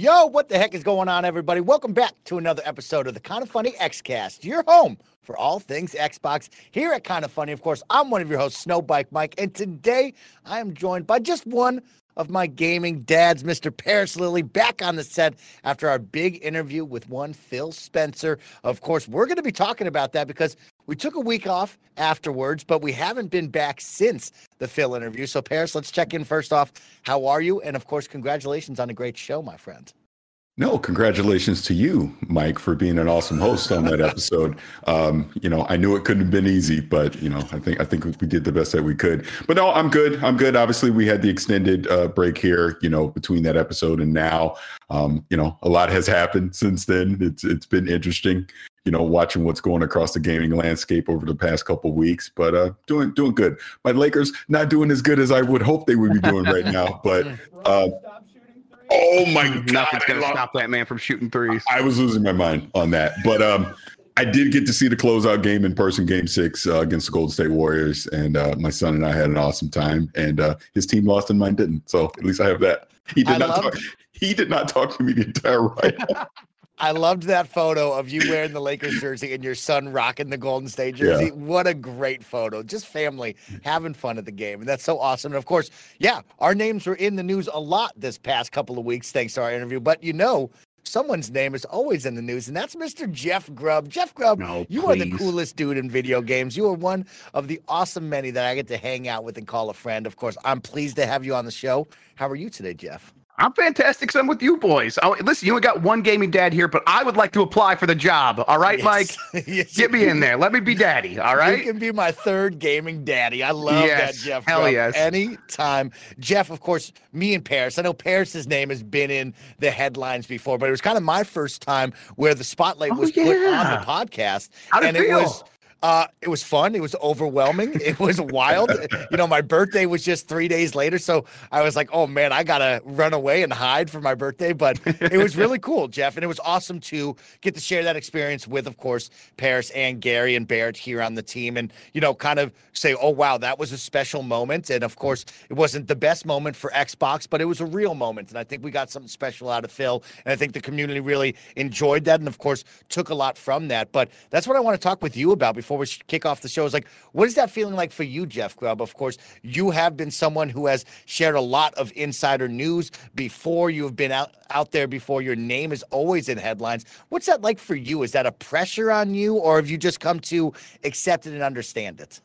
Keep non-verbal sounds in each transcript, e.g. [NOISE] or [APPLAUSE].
Yo, what the heck is going on, everybody? Welcome back to another episode of the Kind of Funny Xcast, your home for all things Xbox. Here at Kind of Funny, of course, I'm one of your hosts, Snowbike Mike, and today I am joined by just one of my gaming dads, Mr. Parris Lilly, back on the set after our big interview with one Phil Spencer. Of course, we're going to be talking about that because we took a week off afterwards, but we haven't been back since the Phil interview. So, Parris, let's check in first off. How are you? And of course, congratulations on a great show, my friend. No, congratulations to you, Mike, for being an awesome host on that episode. Um, you know, I knew it couldn't have been easy, but you know, I think I think we did the best that we could. But no, I'm good. I'm good. Obviously, we had the extended uh, break here. You know, between that episode and now, um, you know, a lot has happened since then. It's it's been interesting. You know, watching what's going across the gaming landscape over the past couple weeks, but uh, doing doing good. My Lakers not doing as good as I would hope they would be doing right now, [LAUGHS] but. Uh, Oh [LAUGHS] my god! Nothing's gonna stop that man from shooting threes. I was losing my mind on that, but um, I did get to see the closeout game in person, Game Six uh, against the Golden State Warriors, and uh, my son and I had an awesome time. And uh, his team lost and mine didn't, so at least I have that. He did I not talk. He did not talk to me the entire ride. [LAUGHS] I loved that photo of you wearing the Lakers jersey and your son rocking the Golden State jersey. Yeah. What a great photo. Just family having fun at the game. And that's so awesome. And of course, yeah, our names were in the news a lot this past couple of weeks thanks to our interview. But you know, someone's name is always in the news, and that's Mr. Jeff Grubb. Jeff Grubb, no, you are the coolest dude in video games. You are one of the awesome many that I get to hang out with and call a friend. Of course, I'm pleased to have you on the show. How are you today, Jeff? I'm fantastic. So I'm with you boys. Oh, listen, you only got one gaming dad here, but I would like to apply for the job. All right, yes. Mike? [LAUGHS] yes, Get me in there. Let me be daddy. All right. You can be my third gaming daddy. I love yes. that, Jeff. Hell yes. Anytime. Jeff, of course, me and Parris. I know Parris's name has been in the headlines before, but it was kind of my first time where the spotlight oh, was oh, yeah. put on the podcast. How did and it, it was uh, it was fun. It was overwhelming. It was [LAUGHS] wild. you know, my birthday was just three days later. So I was like, oh man, I got to run away and hide for my birthday. But it was really cool, Jeff. And it was awesome to get to share that experience with, of course, Parris and Gary and Barrett here on the team. And, you know, kind of say, oh, wow, that was a special moment. And of course, it wasn't the best moment for Xbox, but it was a real moment. And I think we got something special out of Phil. And I think the community really enjoyed that. And of course, took a lot from that. But that's what I want to talk with you about before we kick off the show is like, what is that feeling like for you, Jeff Grubb? Of course, you have been someone who has shared a lot of insider news before. You have been out, out there before. Your name is always in headlines. What's that like for you? Is that a pressure on you, or have you just come to accept it and understand it?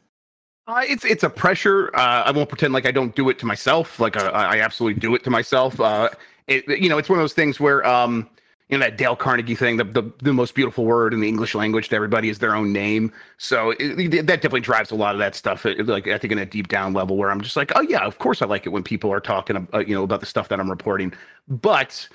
Uh, it's it's a pressure. Uh, I won't pretend like I don't do it to myself. Like uh, I absolutely do it to myself. Uh, it, you know, it's one of those things where um, you know that Dale Carnegie thing. The, the the most beautiful word in the English language to everybody is their own name. So it, it, that definitely drives a lot of that stuff. like I think in a deep down level where I'm just like, oh yeah, of course I like it when people are talking, uh, you know, about the stuff that I'm reporting. But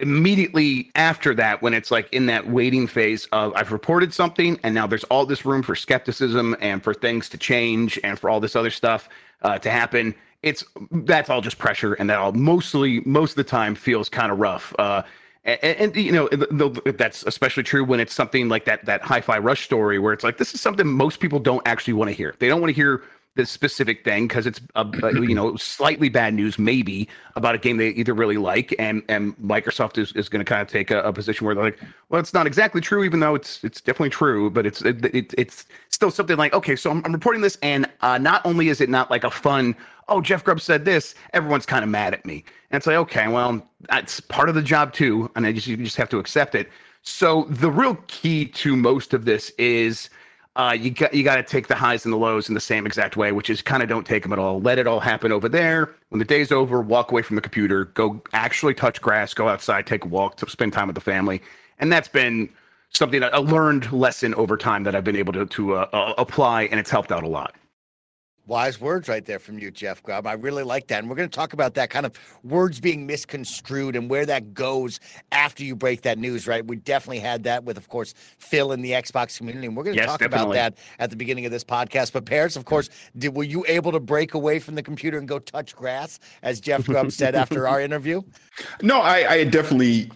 immediately after that, when it's like in that waiting phase of I've reported something and now there's all this room for skepticism and for things to change and for all this other stuff uh, to happen. It's that's all just pressure, and that all mostly most of the time feels kind of rough. Uh, and, and, you know that's especially true when it's something like that that hi-fi rush story where it's like this is something most people don't actually want to hear. They don't want to hear this specific thing because it's a, [CLEARS THROAT] you know slightly bad news maybe about a game they either really like and and microsoft is, is going to kind of take a, a, position where they're like well it's not exactly true even though it's it's definitely true but it's it, it it's still something like okay so i'm, I'm reporting this and uh, not only is it not like a fun oh, Jeff Grubb said this, everyone's kind of mad at me. And it's like, okay, well, that's part of the job too. And I just, you just have to accept it. So the real key to most of this is uh, you got you got to take the highs and the lows in the same exact way, which is kind of don't take them at all. Let it all happen over there. When the day's over, walk away from the computer, go actually touch grass, go outside, take a walk, spend time with the family, and that's been something a learned lesson over time that I've been able to to uh, uh, apply, and it's helped out a lot. Wise words right there from you, Jeff Grubb. I really like that. And we're going to talk about that kind of words being misconstrued and where that goes after you break that news, right? We definitely had that with, of course, Phil in the Xbox community. And we're going to yes, talk definitely. about that at the beginning of this podcast. But Parris, of course, did, were you able to break away from the computer and go touch grass, as Jeff Grubb said after our [LAUGHS] interview? No, I, I definitely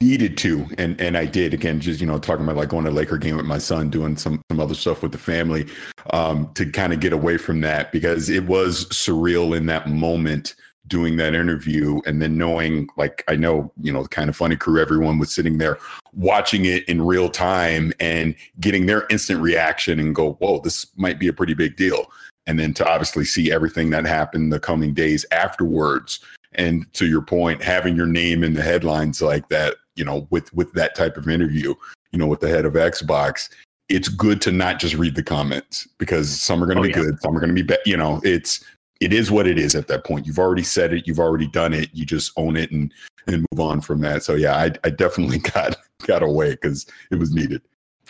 needed to and and I did again just you know talking about like going to Laker game with my son doing some some other stuff with the family um to kind of get away from that because it was surreal in that moment doing that interview and then knowing like I know you know kind of funny crew everyone was sitting there watching it in real time and getting their instant reaction and go whoa this might be a pretty big deal. And then to obviously see everything that happened the coming days afterwards and to your point having your name in the headlines like that you know with with that type of interview you know with the head of xbox it's good to not just read the comments because some are going to Oh, be yeah. good some are going to be bad you know it's it is what it is at that point. You've already said it you've already done it you just own it and and move on from that. So yeah i, I definitely [LAUGHS] got got away because it was needed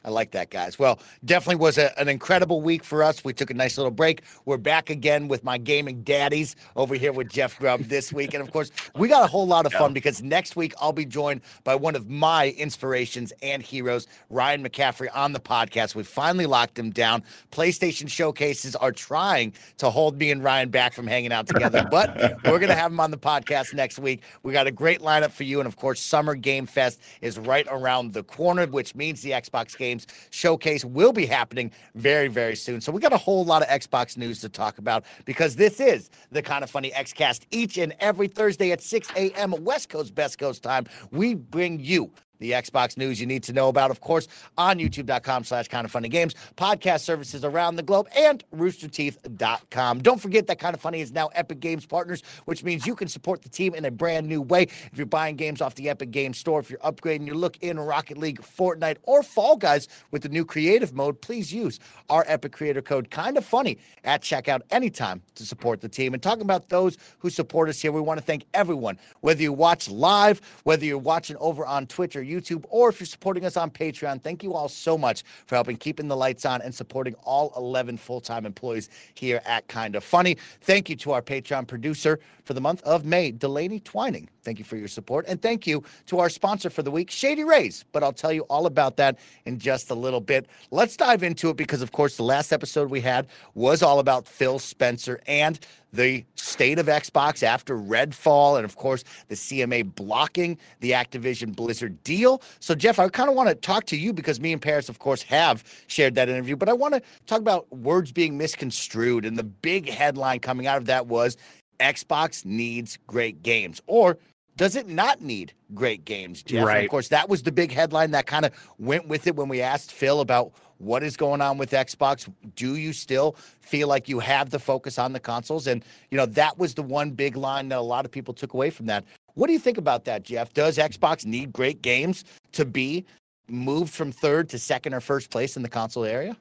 I like that, guys. Well, definitely was a, an incredible week for us. We took a nice little break. We're back again with my gaming daddies over here with Jeff Grubb this week. And of course, we got a whole lot of fun because next week I'll be joined by one of my inspirations and heroes, Ryan McCaffrey, on the podcast. We finally locked him down. PlayStation showcases are trying to hold me and Ryan back from hanging out together, [LAUGHS] but we're going to have him on the podcast next week. We got a great lineup for you. And of course, Summer Game Fest is right around the corner, which means the Xbox Games Showcase will be happening very, very soon. So we got a whole lot of Xbox news to talk about because this is the kind of funny Xcast each and every Thursday at 6 a.m. West Coast, Best Coast time. We bring you the Xbox news you need to know about, of course, on youtube.com slash kind of funny games, podcast services around the globe, and roosterteeth.com. Don't forget that kind of funny is now Epic Games partners, which means you can support the team in a brand new way. If you're buying games off the Epic Games store, if you're upgrading your look in Rocket League, Fortnite, or Fall Guys with the new creative mode, please use our Epic creator code kind of funny at checkout anytime to support the team. And talking about those who support us here, we want to thank everyone, whether you watch live, whether you're watching over on Twitch or YouTube, or if you're supporting us on Patreon. Thank you all so much for helping keeping the lights on and supporting all 11 full-time employees here at Kind of Funny. Thank you to our Patreon producer for the month of May, Delaney Twining. Thank you for your support. And thank you to our sponsor for the week, Shady Rays. But I'll tell you all about that in just a little bit. Let's dive into it because, of course, the last episode we had was all about Phil Spencer and the state of Xbox after Redfall, and of course, the CMA blocking the Activision Blizzard deal. So, Jeff, I kind of want to talk to you because me and Parris, of course, have shared that interview, but I want to talk about words being misconstrued. And the big headline coming out of that was Xbox needs great games. Or does it not need great games, Jeff? And of course, that was the big headline that kind of went with it when we asked Phil about what is going on with Xbox. Do you still feel like you have the focus on the consoles? And, you know, that was the one big line that a lot of people took away from that. What do you think about that, Jeff? Does Xbox need great games to be moved from third to second or first place in the console area?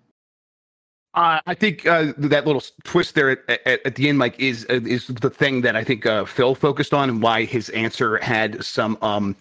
Uh, I think uh, that little twist there at, at, at the end, Mike, is uh, is the thing that I think uh, Phil focused on, and why his answer had some um,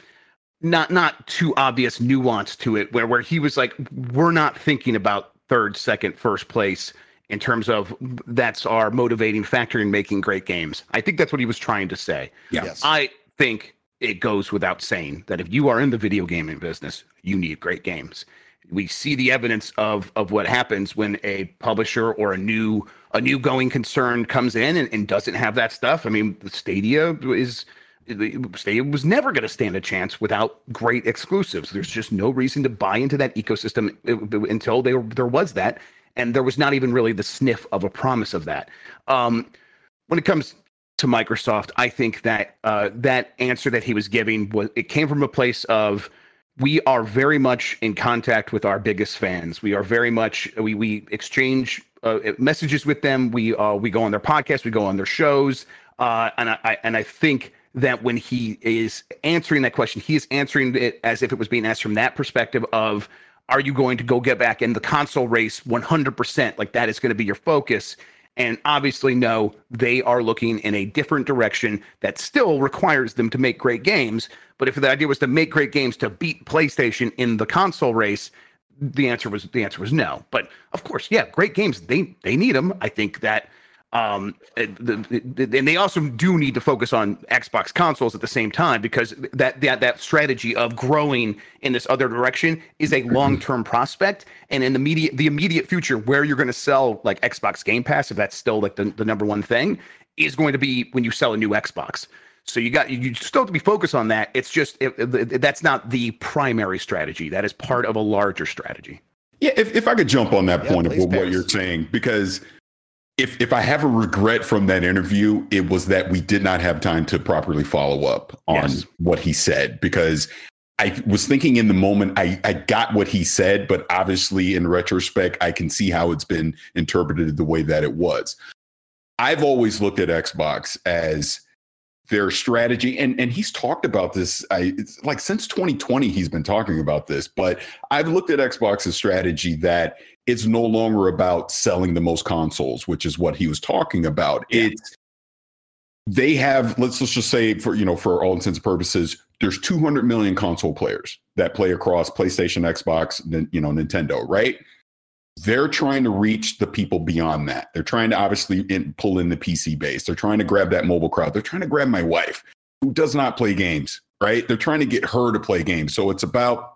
not not too obvious nuance to it, where where he was like, "We're not thinking about third, second, first place in terms of that's our motivating factor in making great games." I think that's what he was trying to say. Yeah. Yes. I think it goes without saying that if you are in the video gaming business, you need great games. We see the evidence of of what happens when a publisher or a new a new going concern comes in and, and doesn't have that stuff. I mean, Stadia is Stadia was never going to stand a chance without great exclusives. There's just no reason to buy into that ecosystem uh, until there there was that, and there was not even really the sniff of a promise of that. Um, when it comes to Microsoft, I think that uh, that answer that he was giving was it came from a place of we are very much in contact with our biggest fans. We are very much we we exchange uh, messages with them. We uh, we go on their podcasts, we go on their shows, uh, and I, I and I think that when he is answering that question, he is answering it as if it was being asked from that perspective of are you going to go get back in the console race 100%? Like that is going to be your focus. And obviously, no, they are looking in a different direction that still requires them to make great games. But if the idea was to make great games to beat PlayStation in the console race, the answer was the answer was no. But of course, yeah, great games they they need them. I think that um, the, the, and they also do need to focus on Xbox consoles at the same time because that that that strategy of growing in this other direction is a long term prospect. And in the immediate the immediate future, where you're going to sell like Xbox Game Pass, if that's still like the, the number one thing, is going to be when you sell a new Xbox. So you got you still have to be focused on that. It's just it, it, that's not the primary strategy. That is part of a larger strategy. Yeah, if, if I could jump on that yeah, point of what, what you're saying, because if if I have a regret from that interview, it was that we did not have time to properly follow up on yes. what he said because I was thinking in the moment I, I got what he said, but obviously in retrospect, I can see how it's been interpreted the way that it was. I've always looked at Xbox as their strategy and and he's talked about this I like since 2020 he's been talking about this but I've looked at Xbox's strategy that it's no longer about selling the most consoles, which is what he was talking about. Yeah. It's they have let's, let's just say for you know for all intents and purposes there's 200 million console players that play across PlayStation, Xbox, you know Nintendo, right? They're trying to reach the people beyond that. They're trying to obviously in, pull in the PC base. They're trying to grab that mobile crowd. They're trying to grab my wife who does not play games, right? They're trying to get her to play games. So it's about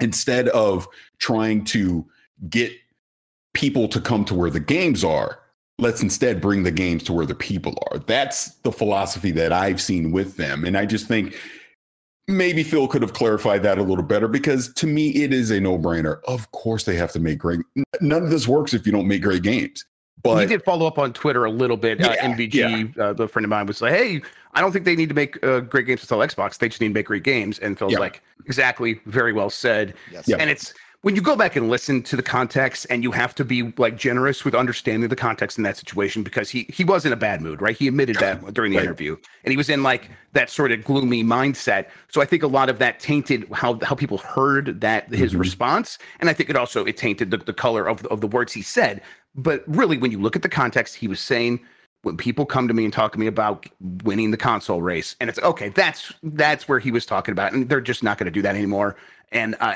instead of trying to get people to come to where the games are. Let's instead bring the games to where the people are. That's the philosophy that I've seen with them. And I just think maybe Phil could have clarified that a little better because to me, it is a no brainer. Of course, they have to make great. None of this works if you don't make great games. But he did follow up on Twitter a little bit. Uh, yeah, uh, MVG, yeah. Uh, the friend of mine, was like, "Hey, I don't think they need to make uh, great games to sell Xbox. They just need to make great games." And Phil's yeah. like, "Exactly, very well said." Yes. And it's when you go back and listen to the context and you have to be like generous with understanding the context in that situation because he he was in a bad mood right? He admitted that [LAUGHS] during the right. interview and he was in like that sort of gloomy mindset. So i think a lot of that tainted how how people heard that his mm-hmm. response. And i think it also it tainted the, the color of, of the words he said. But really when you look at the context he was saying when people come to me and talk to me about winning the console race and it's okay that's that's where he was talking about and they're just not going to do that anymore. And uh,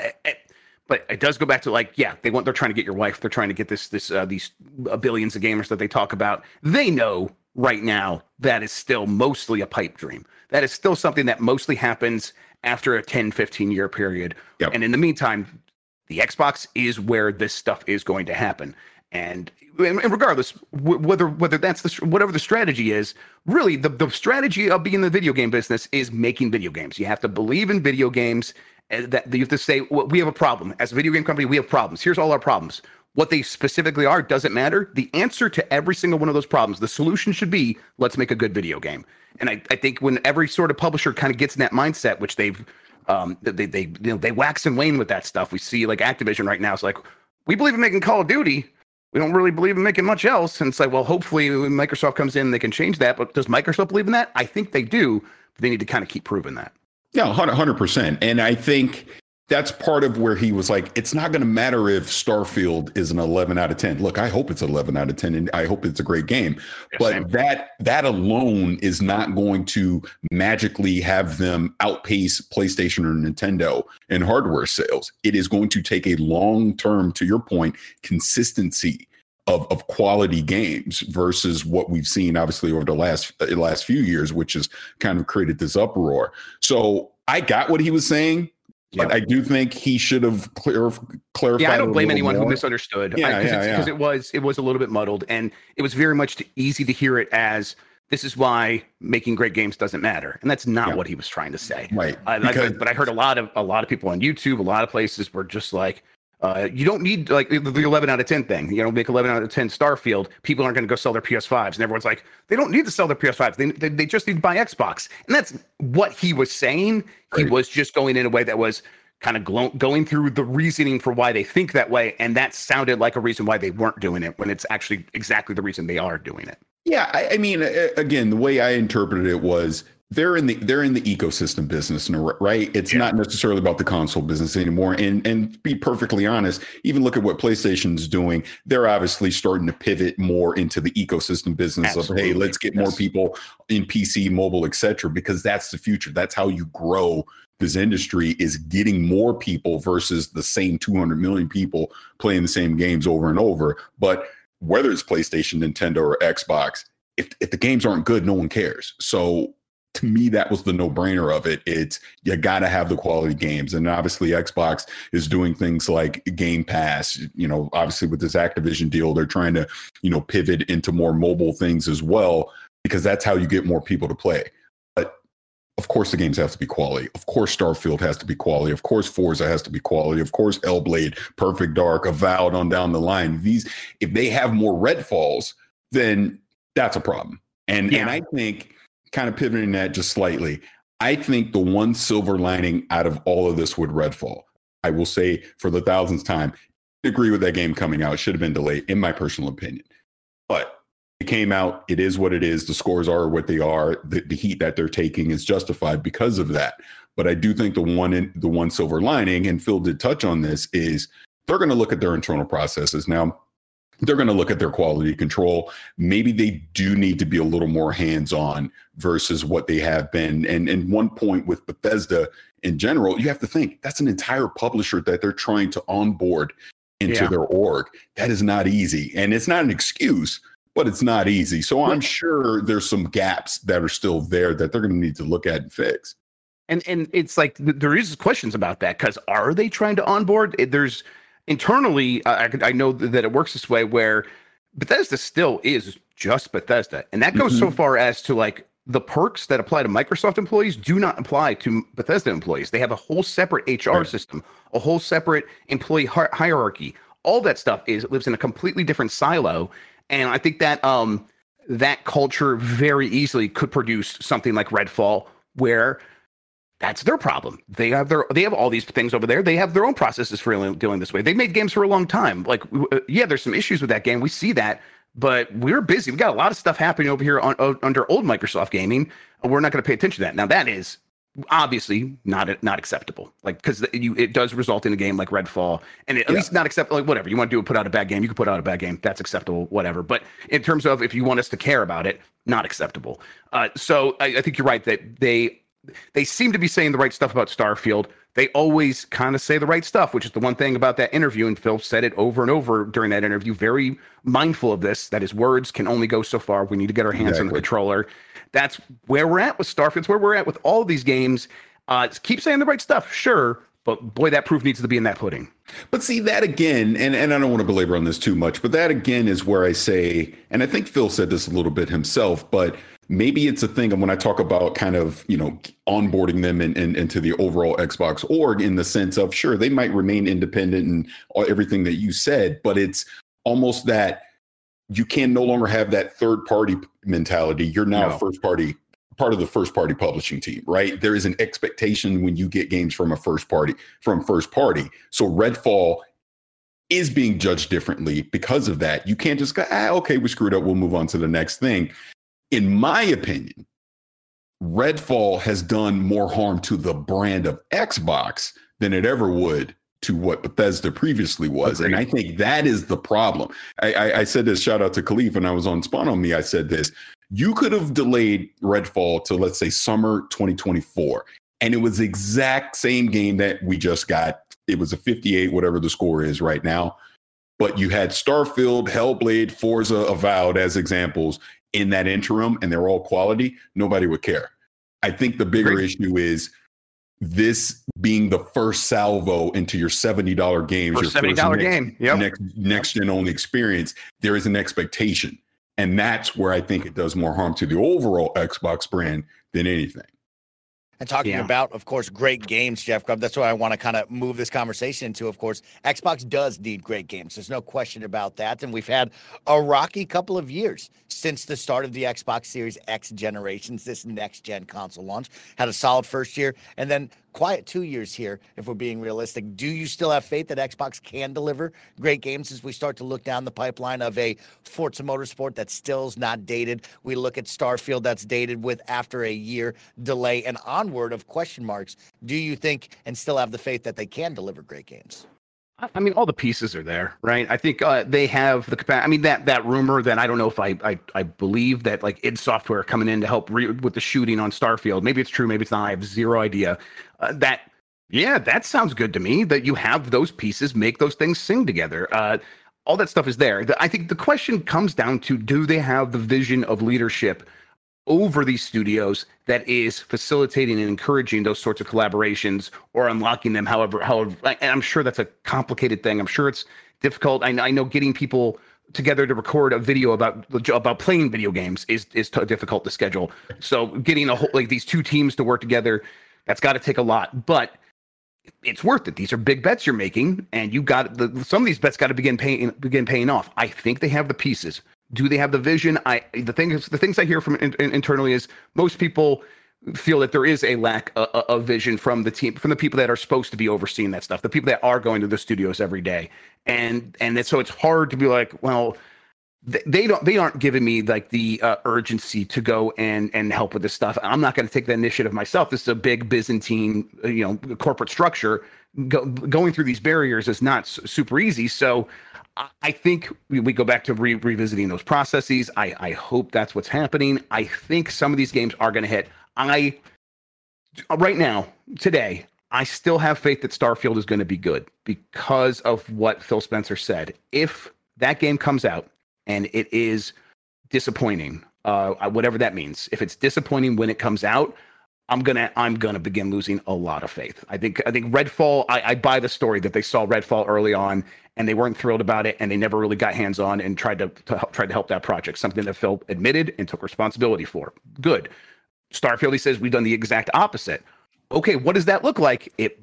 but it does go back to like yeah they want they're trying to get your wife. They're trying to get this this uh, these uh, billions of gamers that they talk about. They know right now that is still mostly a pipe dream. That is still something that mostly happens after a 10 15 year period. Yep. and in the meantime the xbox is where this stuff is going to happen. And and regardless whether whether that's the whatever the strategy is really the, the strategy of being in the video game business is making video games. You have to believe in video games that you have to say well, we have a problem. As a video game company we have problems. Here's all our problems. What they specifically are doesn't matter. The answer to every single one of those problems the solution should be let's make a good video game. And i, I think when every sort of publisher kind of gets in that mindset which they've um, they they you know they wax and wane with that stuff. We see like activision right now it's like we believe in making call of duty. We don't really believe in making much else. And it's like well hopefully when microsoft comes in they can change that. But does microsoft believe in that? I think they do but they need to kind of keep proving that yeah, 100%. And I think that's part of where he was like, it's not going to matter if Starfield is an 11 out of 10. Look, I hope it's 11 out of 10 and I hope it's a great game. Yeah, but same. that that alone is not going to magically have them outpace PlayStation or Nintendo in hardware sales. It is going to take a long term to your point consistency of, of quality games versus what we've seen obviously over the last uh, last few years, which has kind of created this uproar. So I got what he was saying. But I do think he should have clarified. Yeah, I don't blame anyone more. who misunderstood. Yeah, because yeah, yeah. it was it was a little bit muddled, and it was very much easy to hear it as this is why making great games doesn't matter, and that's not yeah. what he was trying to say. Right. because, I, but I heard a lot of a lot of people on YouTube, a lot of places were just like, uh, you don't need like the 11 out of 10 thing. You know, make 11 out of 10 Starfield. People aren't going to go sell their PS5s. And everyone's like, they don't need to sell their PS5s. They, they, they just need to buy Xbox. And that's what he was saying. He was just going in a way that was kind of glo- going through the reasoning for why they think that way. And that sounded like a reason why they weren't doing it when it's actually exactly the reason they are doing it. Yeah. I, I mean, again, the way I interpreted it was they're in the they're in the ecosystem business right it's yeah. not necessarily about the console business anymore and and be perfectly honest even look at what playstation's doing they're obviously starting to pivot more into the ecosystem business Absolutely. of hey let's get yes. more people in pc mobile etc because that's the future that's how you grow this industry is getting more people versus the same 200 million people playing the same games over and over but whether it's playstation nintendo or xbox if, if the games aren't good no one cares so to me that was the no-brainer of it. It's you got to have the quality games and obviously xbox is doing things like game pass you know obviously with this activision deal they're trying to you know pivot into more mobile things as well because that's how you get more people to play. But of course the games have to be quality. Of course starfield has to be quality. Of course forza has to be quality. Of course Hellblade, perfect dark avowed on down the line. These if they have more red falls then that's a problem. And yeah. and i think kind of pivoting that just slightly, I think the one silver lining out of all of this with Redfall, I will say for the thousandth time, agree with that game coming out. It should have been delayed, in my personal opinion. But it came out. It is what it is. The scores are what they are. The, the heat that they're taking is justified because of that. But I do think the one in, the one silver lining, and Phil did touch on this, is they're going to look at their internal processes now they're going to look at their quality control. Maybe they do need to be a little more hands on versus what they have been. And and one point with Bethesda in general, you have to think that's an entire publisher that they're trying to onboard into yeah. their org. That is not easy, and it's not an excuse, but it's not easy. So I'm sure there's some gaps that are still there that they're going to need to look at and fix. And and it's like there is questions about that because are they trying to onboard? There's internally, I, I know that it works this way where Bethesda still is just Bethesda, and that goes mm-hmm. so far as to like the perks that apply to Microsoft employees do not apply to Bethesda employees. They have a whole separate HR right. system, a whole separate employee hi- hierarchy. All that stuff is lives in a completely different silo, and I think that um that culture very easily could produce something like Redfall, where that's their problem. They have their they have all these things over there. They have their own processes for dealing this way. They've made games for a long time. Like uh, yeah, there's some issues with that game. We see that, but we're busy. We got a lot of stuff happening over here on, uh, under old Microsoft gaming. We're not going to pay attention to that. Now that is obviously not not acceptable. Like because you it does result in a game like Redfall, and it, at yeah. least not acceptable. Like whatever you want to do, put out a bad game. You can put out a bad game. That's acceptable. Whatever. But in terms of if you want us to care about it, not acceptable. Uh, so I, I think you're right that they they seem to be saying the right stuff about Starfield. They always kind of say the right stuff, which is the one thing about that interview. And Phil said it over and over during that interview, very mindful of this, that his words can only go so far. We need to get our hands exactly. on the controller. That's where we're at with Starfield. It's where we're at with all of these games. Uh, keep saying the right stuff, sure, but boy, that proof needs to be in that pudding. But see that again, and, and I don't want to belabor on this too much, but that again is where I say, and I think Phil said this a little bit himself, but maybe it's a thing and when i talk about kind of you know onboarding them in, in, into the overall xbox org in the sense of sure they might remain independent and everything that you said but it's almost that you can no longer have that third party mentality you're now no. first party part of the first party publishing team right there is an expectation when you get games from a first party from first party so redfall is being judged differently because of that. You can't just go, ah, okay, we screwed up. We'll move on to the next thing in my opinion, Redfall has done more harm to the brand of Xbox than it ever would to what Bethesda previously was. Agreed. And I think that is the problem. I, I, I, said this, shout out to Kahlief, when I was on Spawn on Me. I said this you could have delayed Redfall to, let's say, summer 2024. And it was the exact same game that we just got. It was a 58, whatever the score is right now. But you had Starfield, Hellblade, Forza, Avowed as examples in that interim and they're all quality, nobody would care. I think the bigger Great. issue is this being the first salvo into your $70 games, first your $70 game, yep. next next gen only experience, there is an expectation. And that's where I think it does more harm to the overall Xbox brand than anything and talking yeah. about, of course, great games, Jeff Grubb. That's what I want to kind of move this conversation into. Of course, Xbox does need great games. There's no question about that. And we've had a rocky couple of years since the start of the Xbox Series X generations, this next gen console launch. Had a solid first year and then quiet two years here, if we're being realistic. Do you still have faith that Xbox can deliver great games as we start to look down the pipeline of a Forza Motorsport that still's not dated? We look at Starfield that's dated with after a year delay and onward of question marks. Do you think and still have the faith that they can deliver great games? I mean, all the pieces are there, right? I think uh, they have the capacity. I mean, that that rumor that I don't know if I I, I believe that like id Software coming in to help re- with the shooting on Starfield. Maybe it's true, maybe it's not. I have zero idea. Uh, that yeah, that sounds good to me. That you have those pieces make those things sing together. Uh, all that stuff is there. I think the question comes down to: Do they have the vision of leadership? Over these studios that is facilitating and encouraging those sorts of collaborations or unlocking them however however and i'm sure that's a complicated thing i'm sure it's difficult i, I know getting people together to record a video about about playing video games is is t- difficult to schedule so getting a whole like these two teams to work together that's got to take a lot but it's worth it. These are big bets you're making, and you got the, some of these bets got to begin paying begin paying off. I think they have the pieces do they have the vision? I the things the things I hear from in, in, internally is most people feel that there is a lack of, of, vision from the team from the people that are supposed to be overseeing that stuff the people that are going to the studios every day. And and so it's hard to be like well they don't they aren't giving me like the uh, urgency to go and and help with this stuff. I'm not going to take the initiative myself. This is a big byzantine you know corporate structure. Go, going through these barriers is not super easy. So I think we, go back to re- revisiting those processes. I, I hope that's what's happening. I think some of these games are going to hit. I right now today I still have faith that Starfield is going to be good because of what Phil Spencer said. If that game comes out and it is disappointing, uh, whatever that means, if it's disappointing when it comes out, I'm gonna I'm gonna begin losing a lot of faith. I think I think Redfall. I, I buy the story that they saw Redfall early on and they weren't thrilled about it, and they never really got hands on and tried to, to help, tried to help that project. Something that Phil admitted and took responsibility for. Good. Starfield. He says we've done the exact opposite. Okay, what does that look like? It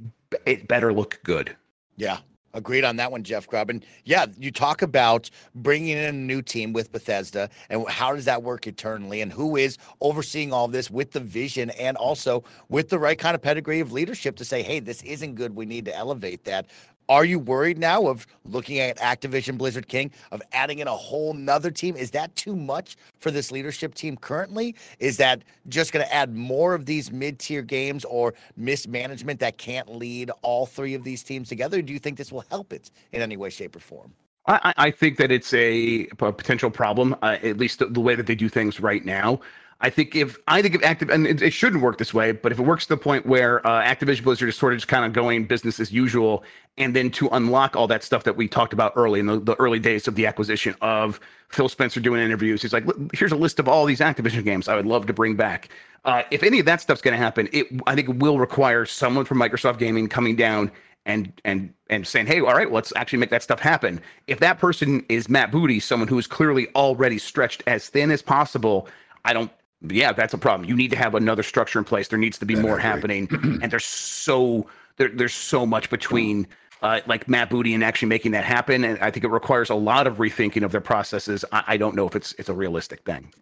it better look good. Yeah, Agreed on that one, Jeff Grubb. And yeah, you talk about bringing in a new team with Bethesda and how does that work eternally and who is overseeing all this with the vision and also with the right kind of pedigree of leadership to say, hey, this isn't good. We need to elevate that. Are you worried now of looking at Activision Blizzard King of adding in a whole nother team? Is that too much for this leadership team currently? Is that just going to add more of these mid tier games or mismanagement that can't lead all three of these teams together? do you think this will help it in any way, shape, or form? I, I think that it's a, a potential problem, uh, at least the, the way that they do things right now. I think if I think if active and it, it, shouldn't work this way, but if it works to the point where uh, Activision Blizzard is sort of just kind of going business as usual, and then to unlock all that stuff that we talked about early in the, the early days of the acquisition of Phil Spencer doing interviews, he's like, "Here's a list of all these Activision games I would love to bring back." Uh, if any of that stuff's going to happen, it I think it will require someone from Microsoft Gaming coming down and and and saying, "Hey, all right, let's actually make that stuff happen." If that person is Matt Booty, someone who is clearly already stretched as thin as possible, I don't yeah, that's a problem. You need to have another structure in place. There needs to be more happening, [CLEARS THROAT] and there's so there, there's so much between uh, like Matt Booty and actually making that happen. And I think it requires a lot of rethinking of their processes. I, I don't know if it's it's a realistic thing.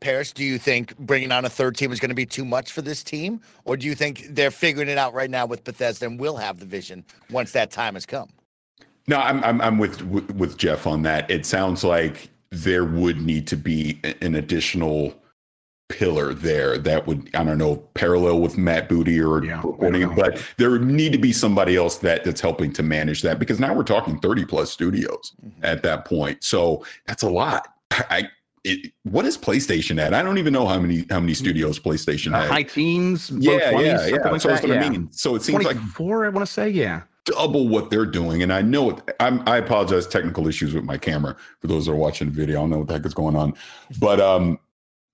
Parris, do you think bringing on a third team is going to be too much for this team, or do you think they're figuring it out right now with Bethesda and will have the vision once that time has come? No, I'm I'm, I'm with with Jeff on that. It sounds like there would need to be an additional pillar there that would I don't know parallel with Matt Booty or yeah, but there would need to be somebody else that that's helping to manage that because now we're talking 30 plus studios mm-hmm. at that point. So that's a lot. I it, what is PlayStation at? I don't even know how many how many studios PlayStation uh, High teens, yeah, 20s, yeah, yeah. Like so yeah. I mean. So it seems like four. I want to say, yeah, double what they're doing. And I know it, I'm, I apologize, technical issues with my camera for those that are watching the video. I don't know what the heck is going on, but um,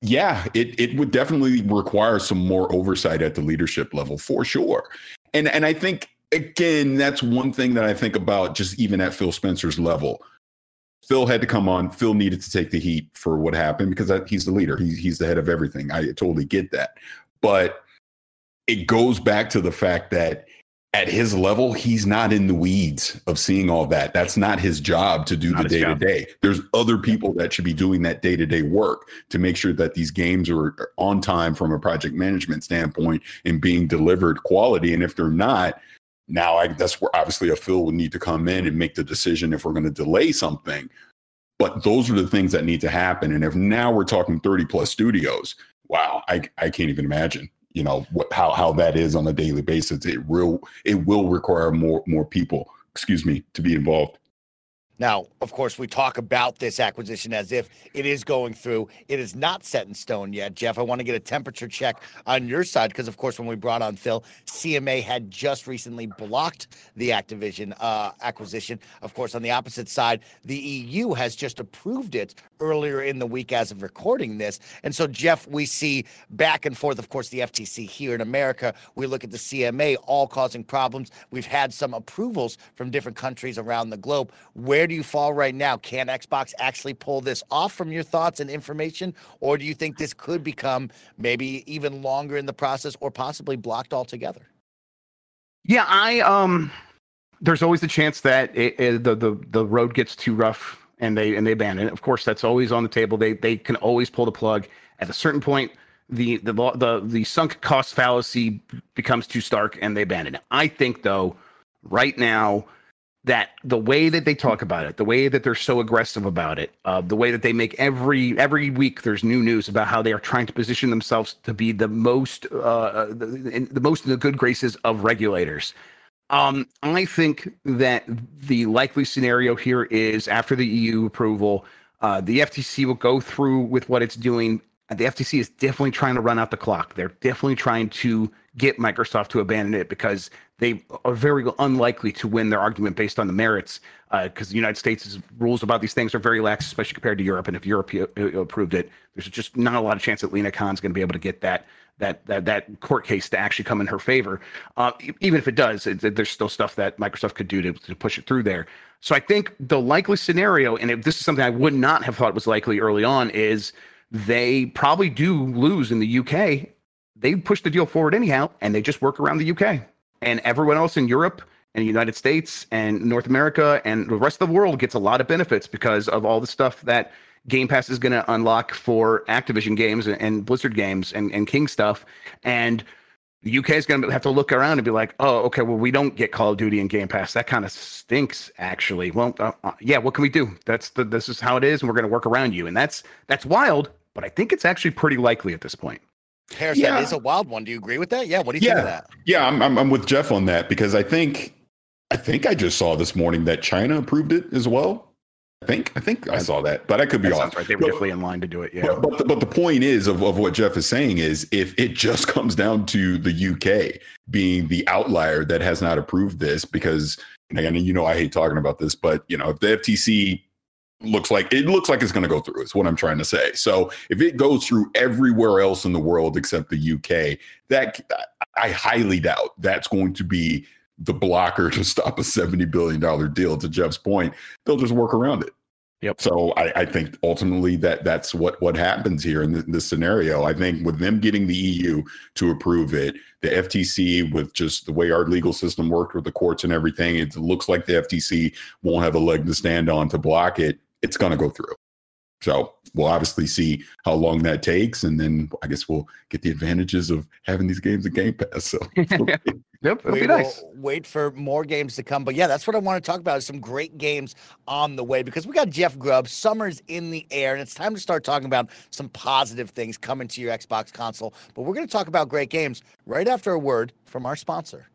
yeah, it it would definitely require some more oversight at the leadership level for sure. And and I think again, that's one thing that I think about just even at Phil Spencer's level. Phil had to come on. Phil needed to take the heat for what happened because he's the leader. He's he's the head of everything. I totally get that. But it goes back to the fact that at his level, he's not in the weeds of seeing all that. That's not his job to do not the day to day. There's other people that should be doing that day to day work to make sure that these games are on time from a project management standpoint and being delivered quality. And if they're not, now I, that's where obviously a Phil would need to come in and make the decision if we're going to delay something. But those are the things that need to happen. And if now we're talking 30 plus studios, wow, I, I can't even imagine you know what how how that is on a daily basis it will it will require more more people excuse me to be involved now, of course, we talk about this acquisition as if it is going through. It is not set in stone yet. Jeff, I want to get a temperature check on your side because, of course, when we brought on Phil, CMA had just recently blocked the Activision uh, acquisition. Of course, on the opposite side, the EU has just approved it earlier in the week as of recording this. And so, Jeff, we see back and forth, of course, the FTC here in America. We look at the CMA all causing problems. We've had some approvals from different countries around the globe. Where do you fall right now? Can Xbox actually pull this off from your thoughts and information? Or do you think this could become maybe even longer in the process or possibly blocked altogether? Yeah, I um there's always the chance that it, it, the the the road gets too rough and they and they abandon it. Of course, that's always on the table. They they can always pull the plug at a certain point. The the the the sunk cost fallacy becomes too stark and they abandon it. I think though, right now that the way that they talk about it, the way that they're so aggressive about it, uh, the way that they make every every week there's new news about how they are trying to position themselves to be the most uh, uh the, the most in the good graces of regulators. Um, I think that the likely scenario here is after the EU approval, uh, the FTC will go through with what it's doing. The FTC is definitely trying to run out the clock. They're definitely trying to get Microsoft to abandon it because they are very unlikely to win their argument based on the merits because uh, the United States' rules about these things are very lax, especially compared to Europe. And if Europe uh, approved it, there's just not a lot of chance that Lina Khan's going to be able to get that that that that court case to actually come in her favor. Uh, even if it does, it, there's still stuff that Microsoft could do to, to push it through there. So I think the likely scenario, and if this is something I would not have thought was likely early on, is they probably do lose in the UK. They push the deal forward anyhow, and they just work around the UK and everyone else in Europe and the United States and North America and the rest of the world gets a lot of benefits because of all the stuff that Game Pass is going to unlock for Activision games and, and Blizzard games and, and King stuff. And the UK is going to have to look around and be like, oh, okay, well, we don't get Call of Duty and Game Pass. That kind of stinks, actually. Well, uh, uh, yeah, what can we do? That's the this is how it is, and we're going to work around you. And that's that's wild, but I think it's actually pretty likely at this point. Parris, yeah. that is a wild one. Do you agree with that? Yeah. What do you yeah. think of that? Yeah, I'm, I'm, I'm with Jeff on that because I think I think I just saw this morning that China approved it as well. I think I think I saw that, but I could be that off. Right. They were but, definitely in line to do it. Yeah. But, but the, but the point is of, of what Jeff is saying is if it just [LAUGHS] comes down to the UK being the outlier that has not approved this, because again, you know I hate talking about this, but you know if the FTC looks like it looks like it's going to go through is what i'm trying to say so if it goes through everywhere else in the world except the uk that i highly doubt that's going to be the blocker to stop a 70 billion dollar deal to jeff's point they'll just work around it Yep. So I, I, think ultimately that that's what what happens here in, this scenario. I think with them getting the EU to approve it, the FTC with just the way our legal system worked with the courts and everything, it looks like the FTC won't have a leg to stand on to block it it's going to go through. So we'll obviously see how long that takes, and then I guess we'll get the advantages of having these games in Game Pass. So [LAUGHS] yep, it'll [LAUGHS] we be nice. Wait for more games to come, but yeah, that's what I want to talk about. Is some great games on the way because we got Jeff Grubb. Summer's in the air, and it's time to start talking about some positive things coming to your Xbox console. But we're going to talk about great games right after a word from our sponsor.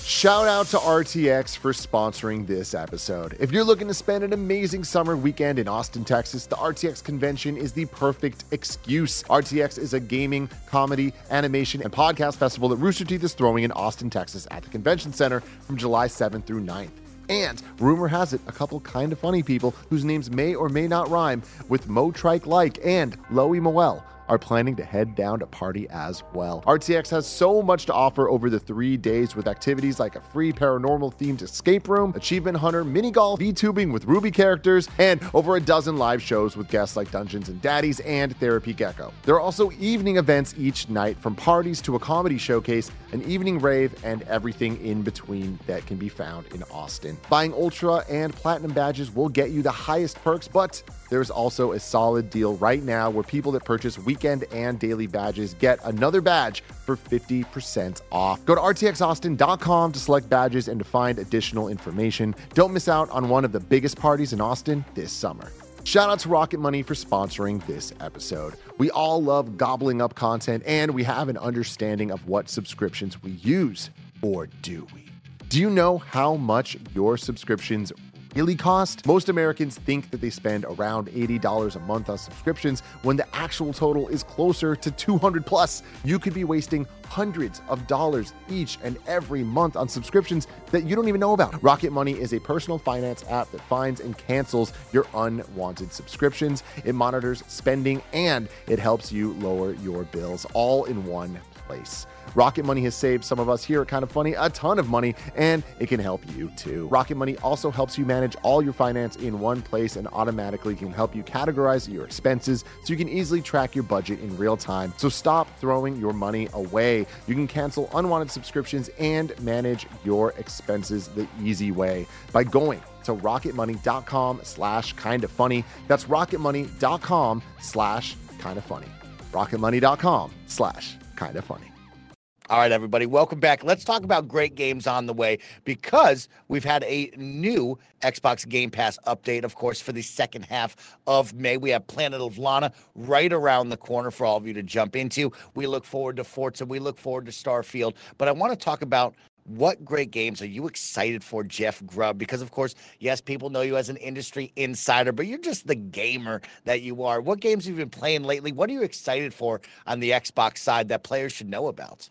Shout out to RTX for sponsoring this episode. If you're looking to spend an amazing summer weekend in Austin, Texas, the RTX convention is the perfect excuse. RTX is a gaming, comedy, animation, and podcast festival that Rooster Teeth is throwing in Austin, Texas at the convention center from July 7th through 9th. And rumor has it, a couple kind of funny people whose names may or may not rhyme with Mo Trike Like and Loey Moel are planning to head down to party as well. RTX has so much to offer over the three days with activities like a free paranormal themed escape room, achievement hunter, mini golf, VTubing with RWBY characters, and over a dozen live shows with guests like Dungeons and Daddies and Therapy Gecko. There are also evening events each night from parties to a comedy showcase, an evening rave, and everything in between that can be found in Austin. Buying Ultra and Platinum badges will get you the highest perks, but there's also a solid deal right now where people that purchase weekend and daily badges get another badge for 50% off. Go to rtxaustin.com to select badges and to find additional information. Don't miss out on one of the biggest parties in Austin this summer. Shout out to Rocket Money for sponsoring this episode. We all love gobbling up content and we have an understanding of what subscriptions we use, or do we? Do you know how much your subscriptions really cost? Most Americans think that they spend around $80 a month on subscriptions when the actual total is closer to 200 plus. You could be wasting hundreds of dollars each and every month on subscriptions that you don't even know about. Rocket Money is a personal finance app that finds and cancels your unwanted subscriptions. It monitors spending and it helps you lower your bills all in one place. Rocket Money has saved some of us here at Kind of Funny a ton of money, and it can help you too. Rocket Money also helps you manage all your finance in one place and automatically can help you categorize your expenses so you can easily track your budget in real time. So stop throwing your money away. You can cancel unwanted subscriptions and manage your expenses the easy way by going to rocketmoney.com slash kind of funny. That's rocketmoney.com slash kind of funny. Rocketmoney.com slash kind of funny. All right, everybody, welcome back. Let's talk about great games on the way because we've had a new Xbox Game Pass update, of course, for the second half of May. We have Planet of Lana right around the corner for all of you to jump into. We look forward to Forza, we look forward to Starfield, but I want to talk about what great games are you excited for, Jeff Grubb? Because, of course, yes, people know you as an industry insider, but you're just the gamer that you are. What games have you been playing lately? What are you excited for on the Xbox side that players should know about?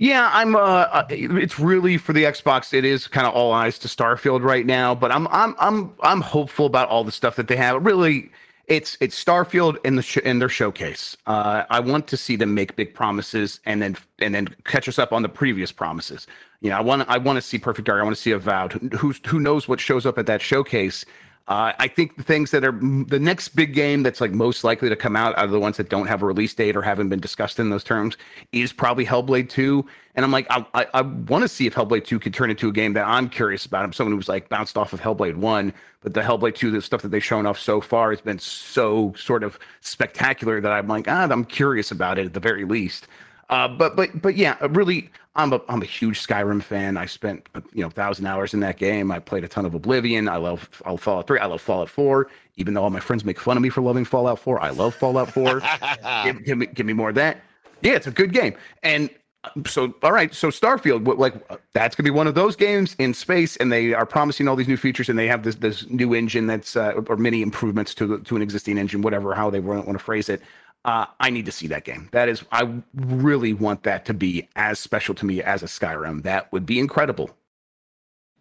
Yeah, I'm. Uh, uh, it's really for the Xbox. It is kind of all eyes to Starfield right now, but I'm, I'm, I'm, I'm hopeful about all the stuff that they have. Really, it's it's Starfield in the sh- in their showcase. Uh, I want to see them make big promises and then and then catch us up on the previous promises. You know, I want I want to see Perfect Dark. I want to see Avowed. Who who knows what shows up at that showcase? Uh, I think the things that are the next big game that's like most likely to come out out of the ones that don't have a release date or haven't been discussed in those terms is probably Hellblade 2. And I'm like, I, I, I want to see if Hellblade 2 could turn into a game that I'm curious about. I'm someone who's like bounced off of Hellblade 1, but the Hellblade 2, the stuff that they've shown off so far has been so sort of spectacular that I'm like, ah, I'm curious about it at the very least. Uh, but but but yeah, really, I'm a I'm a huge Skyrim fan. I spent you know thousand hours in that game. I played a ton of Oblivion. I love I love Fallout Three. I love Fallout Four. Even though all my friends make fun of me for loving Fallout Four, I love Fallout Four. [LAUGHS] give, give, me give me more of that. Yeah, it's a good game. And um, so all right, so Starfield, like that's gonna be one of those games in space, and they are promising all these new features, and they have this this new engine that's uh, or many improvements to the, to an existing engine, whatever how they want to phrase it uh, I need to see that game. That is, I really want that to be as special to me as a Skyrim. That would be incredible.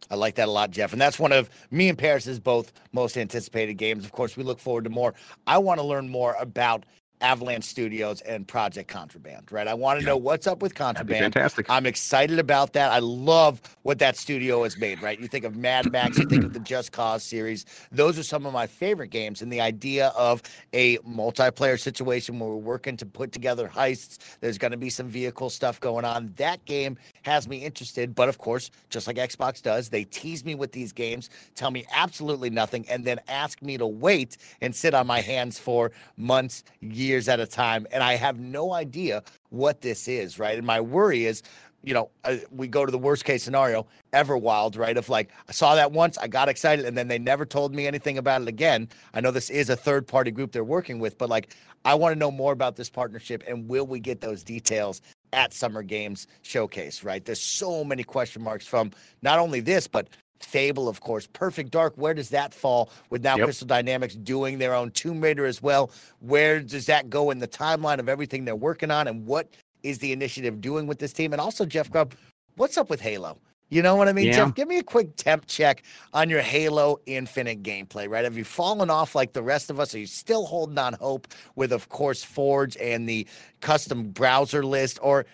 I like that a lot, Jeff. And that's one of me and Parris's both most anticipated games. Of course, we look forward to more. I want to learn more about Avalanche Studios and Project Contraband, right? I want to yeah. know what's up with Contraband. fantastic. I'm excited about that. I love what that studio has made, right? You think of Mad Max, you think of the Just Cause series. Those are some of my favorite games. And the idea of a multiplayer situation where we're working to put together heists, there's going to be some vehicle stuff going on. That game has me interested. But of course, just like Xbox does, they tease me with these games, tell me absolutely nothing, and then ask me to wait and sit on my hands for months, years years at a time, and I have no idea what this is, right? And my worry is, you know, uh, we go to the worst case scenario, Everwild, right? Of like, I saw that once, I got excited, and then they never told me anything about it again. I know this is a third party group they're working with, but like, I want to know more about this partnership and will we get those details at Summer Games Showcase, right? There's so many question marks from not only this, but Fable, of course. Perfect Dark, where does that fall with now yep. Crystal Dynamics doing their own Tomb Raider as well? Where does that go in the timeline of everything they're working on? And what is the initiative doing with this team? And also, Jeff Grubb, what's up with Halo? You know what I mean, yeah. Jeff? Give me a quick temp check on your Halo Infinite gameplay, right? Have you fallen off like the rest of us? Are you still holding on hope with, of course, Forge and the custom browser list? Or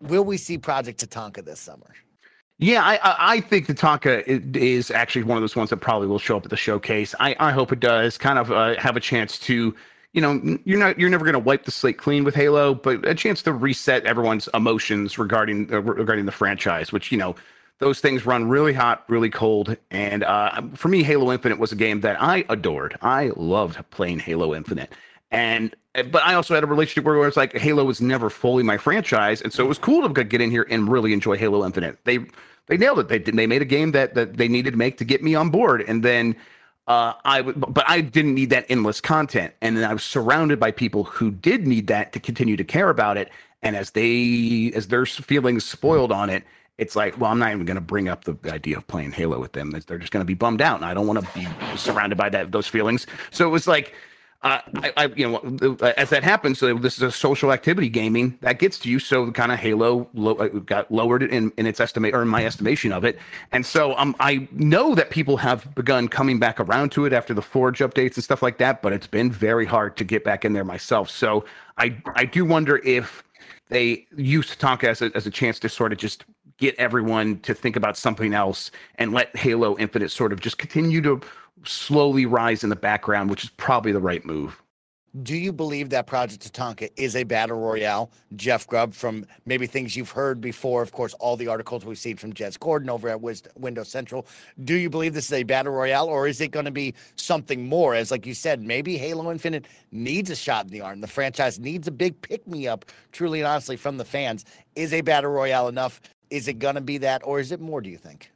will we see Project Tatanka this summer? Yeah, I I think Tatanka is actually one of those ones that probably will show up at the showcase. I I hope it does. Kind of uh, have a chance to, you know, you're not you're never going to wipe the slate clean with Halo, but a chance to reset everyone's emotions regarding uh, regarding the franchise, which you know those things run really hot, really cold. And uh, for me, Halo Infinite was a game that I adored. I loved playing Halo Infinite. And but I also had a relationship where it was like Halo was never fully my franchise, and so it was cool to get in here and really enjoy Halo Infinite. They they nailed it. They they made a game that that they needed to make to get me on board, and then uh, I w- but I didn't need that endless content, and then I was surrounded by people who did need that to continue to care about it. And as they as their feelings spoiled on it, it's like, well, I'm not even going to bring up the idea of playing Halo with them. They're just going to be bummed out, and I don't want to be surrounded by that those feelings. So it was like uh, I, I, you know, as that happens, so this is a social activity gaming that gets to you. So kind of Halo lo- uh, got lowered in, in its estimate or in my estimation of it. And so um, I know that people have begun coming back around to it after the Forge updates and stuff like that, but it's been very hard to get back in there myself. So I, I do wonder if they use Tatanka as a, as a chance to sort of just get everyone to think about something else and let Halo Infinite sort of just continue to slowly rise in the background, which is probably the right move. Do you believe that Project Tatanka is a battle royale, Jeff Grubb, from maybe things you've heard before? Of course, all the articles we've seen from Jez Corden over at Windows Central. Do you believe this is a battle royale, or is it going to be something more? As like you said, maybe Halo Infinite needs a shot in the arm. The franchise needs a big pick me up, truly and honestly, from the fans. Is a battle royale enough? Is it going to be that, or is it more? Do you think?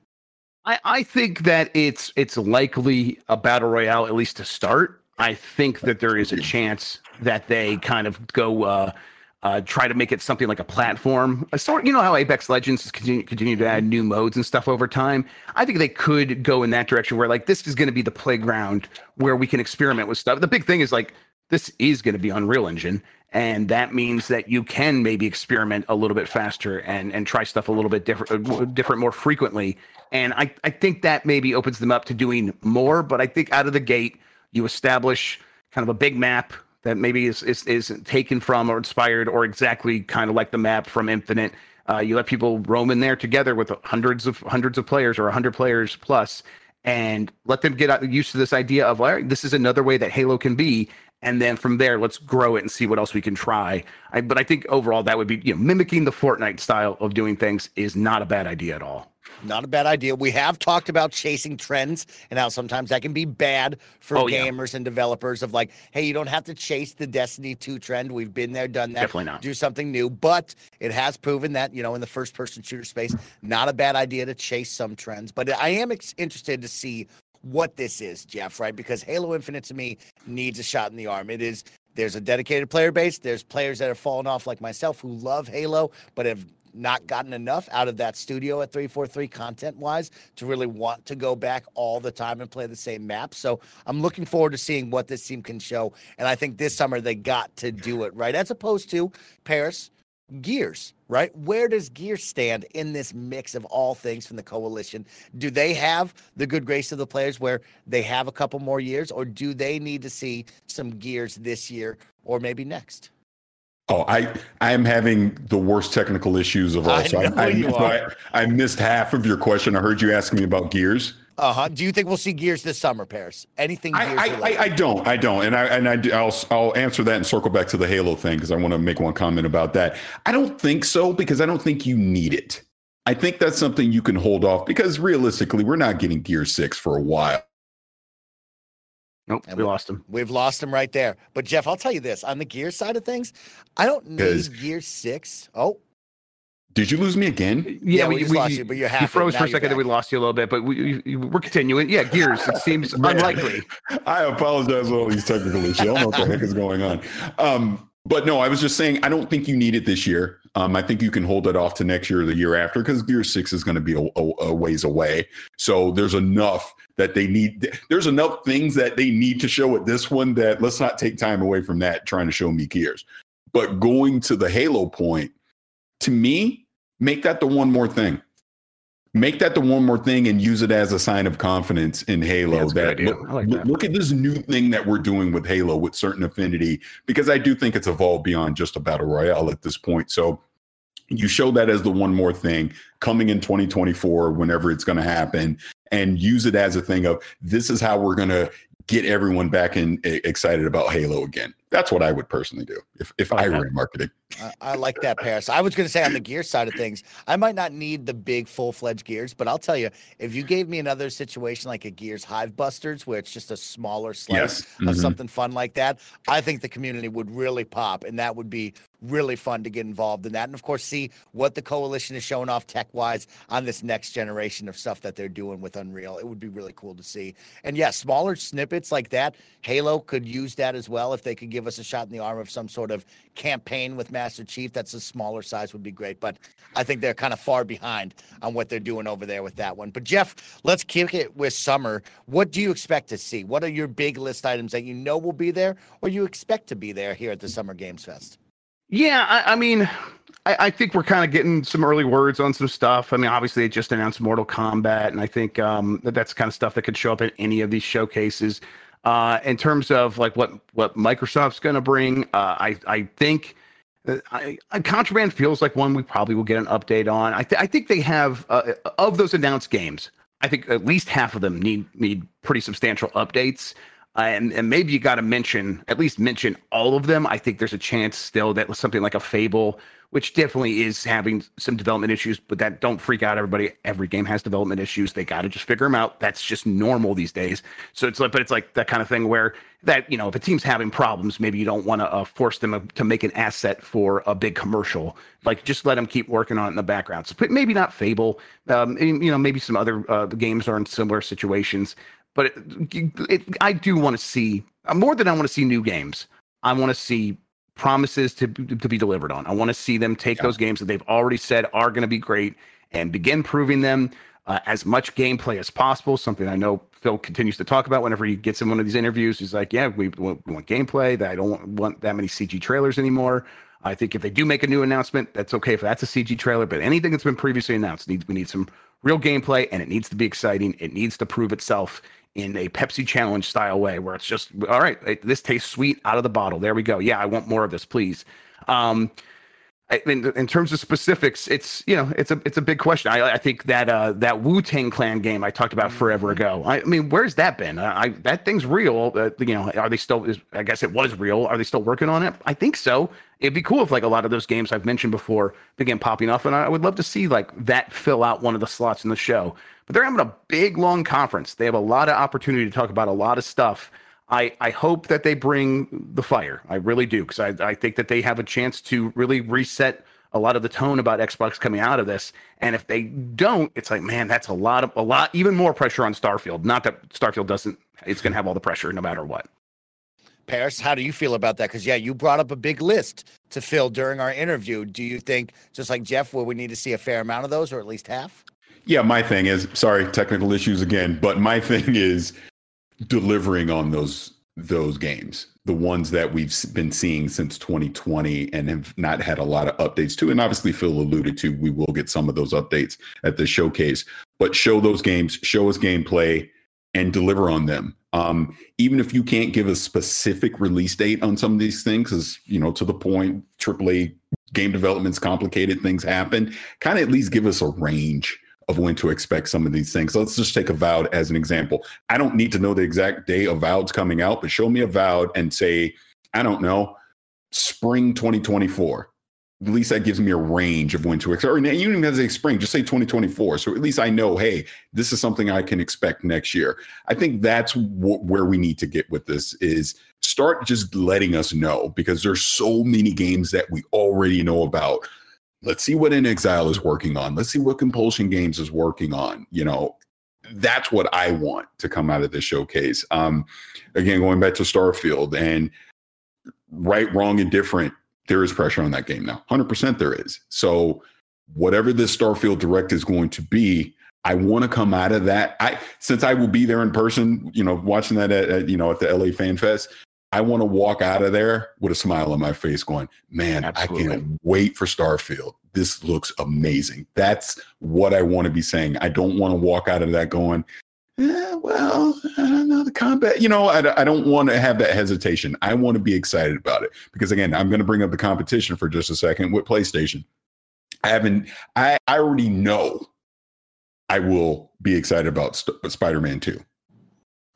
I, I think that it's it's likely a battle royale at least to start. I think that there is a chance that they kind of go uh, uh, try to make it something like a platform. A sort, you know how Apex Legends continue, continue to add new modes and stuff over time. I think they could go in that direction where like this is going to be the playground where we can experiment with stuff. The big thing is like this is going to be Unreal Engine, and that means that you can maybe experiment a little bit faster and and try stuff a little bit different, uh, different more frequently and I, I think that maybe opens them up to doing more. But I think out of the gate, you establish kind of a big map that maybe is, is, is taken from or inspired or exactly kind of like the map from Infinite. Uh, you let people roam in there together with hundreds of hundreds of players or 100 players plus and let them get used to this idea of all right, this is another way that Halo can be. And then from there, let's grow it and see what else we can try. I, but I think overall, that would be you know mimicking the Fortnite style of doing things is not a bad idea at all. Not a bad idea. We have talked about chasing trends and how sometimes that can be bad for oh, gamers yeah. and developers of like, hey, you don't have to chase the Destiny 2 trend. We've been there, done that. Definitely not. Do something new. But it has proven that, you know, in the first person shooter space, not a bad idea to chase some trends. But I am ex- interested to see what this is, Jeff, right? Because Halo Infinite to me needs a shot in the arm. It is there's a dedicated player base. There's players that have fallen off like myself who love Halo but have not gotten enough out of that studio at 343 content wise to really want to go back all the time and play the same map. So I'm looking forward to seeing what this team can show. And I think this summer they got to do it right, as opposed to Parris. Gears, right? Where does Gear stand in this mix of all things from the coalition? Do they have the good grace of the players where they have a couple more years, or do they need to see some gears this year or maybe next? Oh, I I am having the worst technical issues of all. I so know I, you so are. I, I missed half of your question. I heard you asking me about gears. Uh huh. Do you think we'll see gears this summer, Parris? Anything gears I, I. I, I don't. I don't. And I and I do, I'll I'll answer that and circle back to the Halo thing because I want to make one comment about that. I don't think so because I don't think you need it. I think that's something you can hold off because realistically, we're not getting Gear Six for a while. Nope, And we we- lost him. We've lost him right there. But Jeff, I'll tell you this: on the gear side of things, I don't need Gear Six. Oh, Did you lose me again? Yeah, we just lost you, but you're You froze for a second, then we lost you a little bit, but we, we, we're continuing. Yeah, Gears. It seems [LAUGHS] unlikely. I apologize for all these technical issues. I don't know what the heck is going on. Um, but no, I was just saying I don't think you need it this year. Um, I think you can hold it off to next year or the year after because Gear Six is going to be a, a, a ways away. So there's enough that they need. There's enough things that they need to show at this one that let's not take time away from that trying to show me Gears. But going to the Halo point, to me, make that the one more thing. Make that the one more thing and use it as a sign of confidence in Halo. Yeah, that look, like that. look at this new thing that we're doing with Halo with certain affinity, because I do think it's evolved beyond just a battle royale at this point. So you show that as the one more thing coming in 2024, whenever it's going to happen, and use it as a thing of this is how we're going to get everyone back in excited about Halo again. That's what I would personally do if, if I were in marketing. I, I like that, Parris. I was going to say on the gear side of things, I might not need the big full fledged gears, but I'll tell you, if you gave me another situation like a Gears Hive Busters, where it's just a smaller slice Yes. of Mhm. something fun like that, I think the community would really pop, and that would be really fun to get involved in that. And of course, see what the coalition is showing off tech wise on this next generation of stuff that they're doing with Unreal. It would be really cool to see. And yeah, smaller snippets like that, Halo could use that as well if they could give us a shot in the arm of some sort of campaign with Master Chief. That's a smaller size would be great. But I think they're kind of far behind on what they're doing over there with that one. But Jeff, let's kick it with summer. What do you expect to see? What are your big list items that you know will be there or you expect to be there here at the Summer Games Fest? Yeah, I, I mean, I, I think we're kind of getting some early words on some stuff. I mean, obviously, they just announced Mortal Kombat, and I think um, that that's kind of stuff that could show up at any of these showcases. Uh, in terms of like what what Microsoft's going to bring, uh, I I think. uh, I, Contraband feels like one we probably will get an update on. I, th- I think they have uh, of those announced games. I think at least half of them need need pretty substantial updates. Uh, and, and maybe you got to mention at least mention all of them. I think there's a chance still that something like a Fable, which definitely is having some development issues, but that don't freak out everybody. Every game has development issues. They got to just figure them out. That's just normal these days. So it's like, but it's like that kind of thing where that you know if a team's having problems, maybe you don't want to uh, force them to make an asset for a big commercial. Like just let them keep working on it in the background. So maybe not Fable. Um, you know maybe some other uh, games are in similar situations but it, it, I do want to see uh, more than I want to see new games. I want to see promises to to be delivered on. I want to see them take those games that they've already said are going to be great and begin proving them uh, as much gameplay as possible. Something I know Phil continues to talk about whenever he gets in one of these interviews. He's like, "Yeah, we want, we want gameplay. That I don't want, want that many CG trailers anymore." I think if they do make a new announcement, that's okay if that's a CG trailer. But anything that's been previously announced needs we need some real gameplay, and it needs to be exciting. It needs to prove itself in a Pepsi challenge style way where it's just all right, this tastes sweet out of the bottle. There we go. Yeah, I want more of this, please. Um in, in terms of specifics, it's you know it's a it's a big question. I, I think that uh, that Wu Tang Clan game I talked about forever ago. I, I mean, where's that been? I, I that thing's real. Uh, you know, are they still? Is, I guess it was real. Are they still working on it? I think so. It'd be cool if like a lot of those games I've mentioned before began popping up, and I would love to see like that fill out one of the slots in the show. But they're having a big long conference. They have a lot of opportunity to talk about a lot of stuff. I, I hope that they bring the fire. I really do, because I, I think that they have a chance to really reset a lot of the tone about Xbox coming out of this. And if they don't, it's like, man, that's a lot of a lot, even more pressure on Starfield. Not that Starfield doesn't, it's going to have all the pressure no matter what. Parris, how do you feel about that? Because yeah, you brought up a big list to fill during our interview. Do you think, just like Jeff, will we need to see a fair amount of those, or at least half? Yeah, my thing is sorry, technical issues again, but my [LAUGHS] thing is delivering on those those games. the ones that we've been seeing since 2020 and have not had a lot of updates to. And obviously, Phil alluded to we will get some of those updates at the showcase, but show those games, show us gameplay, and deliver on them. Um, even if you can't give a specific release date on some of these things, because you know, to the point, AAA game development's complicated, things happen. Kind of at least give us a range of when to expect some of these things. So let's just take Avowed as an example. I don't need to know the exact day Avowed's coming out, but show me Avowed and say, I don't know, spring 2024. At least that gives me a range of when to expect. Or you don't even have to say spring, just say 2024. So at least I know, hey, this is something I can expect next year. I think that's wh- where we need to get with this is start just letting us know because there's so many games that we already know about let's see what inXile is working on. Let's see what compulsion games is working on you know? That's what i want to come out of this showcase. Um again going back to starfield and right wrong and different there is pressure on that game now. 100% there is. So whatever this starfield direct is going to be i want to come out of that. I since i will be there in person you know watching that at, at you know at the la fan fest I want to walk out of there with a smile on my face going, man, Absolutely. I can't wait for Starfield. This looks amazing. That's what I want to be saying. I don't want to walk out of that going, eh, well, I don't know the combat. You know, I, I don't want to have that hesitation. I want to be excited about it because, again, I'm going to bring up the competition for just a second with PlayStation. I haven't, I, I already know I will be excited about St- Spider Man 2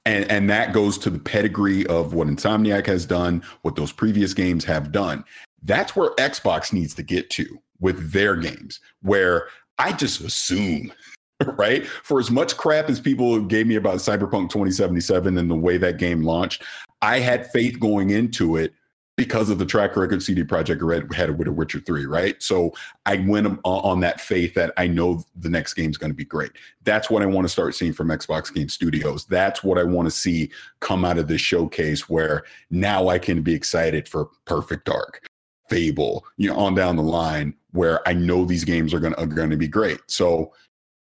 and and that goes to the pedigree of what Insomniac has done, what those previous games have done. That's where Xbox needs to get to with their games, where I just assume, [LAUGHS] right? For as much crap as people gave me about Cyberpunk 2077 and the way that game launched, I had faith going into it because of the track record CD Projekt Red had with a Witcher 3, right? So I went on that faith that I know the next game's going to be great. That's what I want to start seeing from Xbox Game Studios. That's what I want to see come out of this showcase where now I can be excited for Perfect Dark, Fable, you know, on down the line where I know these games are going to, are going to be great. So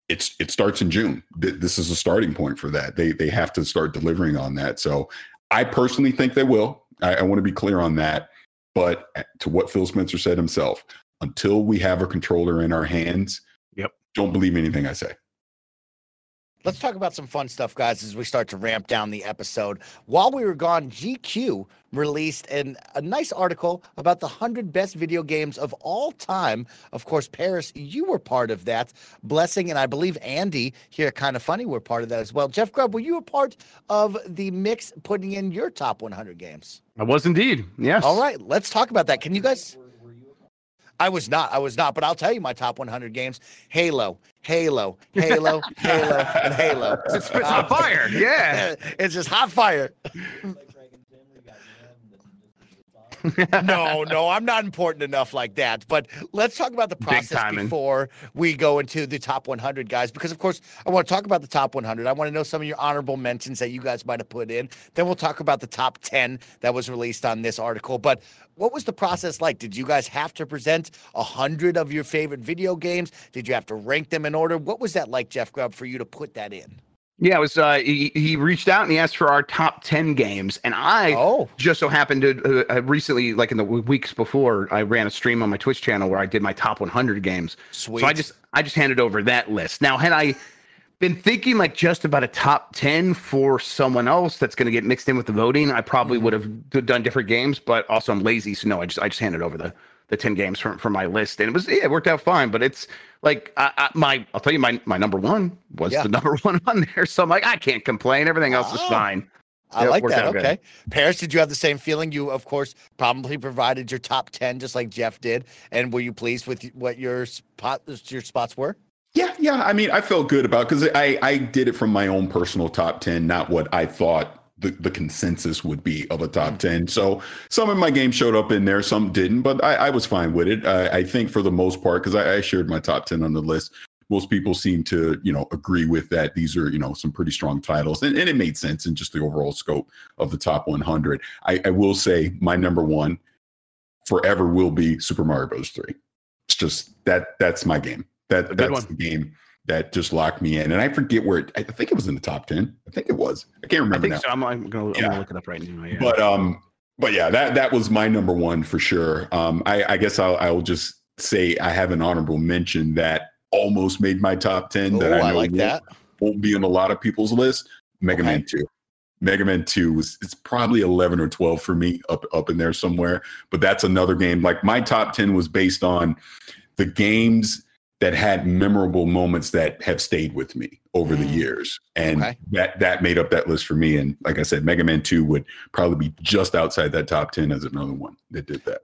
it's it starts in June. This is a starting point for that. They they have to start delivering on that. So I personally think they will. I, I want to be clear on that. But uh, to what Phil Spencer said himself, until we have a controller in our hands, yep, don't believe anything I say. Let's talk about some fun stuff, guys, as we start to ramp down the episode. While we were gone, GQ released an, a nice article about the 100 best video games of all time. Of course, Parris, you were part of that. Blessing, and I believe Andy here, kind of funny, were part of that as well. Jeff Grubb, were you a part of the mix putting in your top 100 games? I was indeed. Yes. All right, let's talk about that. Can you guys? I was not. I was not. But I'll tell you my top 100 games: Halo, Halo, Halo, [LAUGHS] Halo, and Halo. It's, it's hot fire. Yeah, [LAUGHS] it's just hot fire. [LAUGHS] no, no, I'm not important enough like that. But let's talk about the process before we go into the top 100 guys, because of course I want to talk about the top 100. I want to know some of your honorable mentions that you guys might have put in. Then we'll talk about the top 10 that was released on this article. But what was the process like? Did you guys have to present a hundred of your favorite video games? Did you have to rank them in order? What was that like, Jeff Grubb, for you to put that in? Yeah, it was. Uh, he, he reached out and he asked for our top ten games, and I oh. just so happened to uh, uh recently, like in the weeks before, I ran a stream on my Twitch channel where I did my top 100 games. Sweet. So I just I just handed over that list. Now, had I been thinking like just about a top 10 for someone else that's going to get mixed in with the voting, I probably mm-hmm. would have done different games. But also, I'm lazy, so no, I just I just handed over the the 10 games from from my list, and it was yeah, it worked out fine. But it's like I, I, my I'll tell you my my number one was yeah. the [LAUGHS] number one on there. So I'm like I can't complain. Everything else is ah, fine. I like that. Okay. Good. Parris, did you have the same feeling? You, of course, probably provided your top 10 just like Jeff did. And were you pleased with what your spot your spots were? Yeah, yeah. I mean, I felt good about because I I did it from my own personal top 10, not what I thought the, the consensus would be of a top mm. 10. So some of my games showed up in there, some didn't, but I, I was fine with it. I, I think for the most part, because I, I, shared my top 10 on the list, most people seem to, you know, agree with that. These are, you know, some pretty strong titles. And, and it made sense in just the overall scope of the top 100. I, I will say my number one forever will be Super Mario Bros. 3. It's just that that's my game. That that's the game that just locked me in. And I forget where it, I think it was in the top 10. I think it was. I can't remember. I think now. so. I'm, I'm going to look it up right now. Yeah. But um, but yeah, that that was my number one for sure. Um, I, I guess I'll, I'll just say I have an honorable mention that almost made my top ten. that Ooh, I I know like won't, that. won't be on a lot of people's list. Mega Okay. Man Two. Mega Man Two was it's probably eleven or twelve for me, up up in there somewhere. But that's another game. Like my top ten was based on the games that had memorable moments that have stayed with me over the Mm. years and Okay. that that made up that list for me and like i said mega man 2 would probably be just outside that top 10 as another one that did that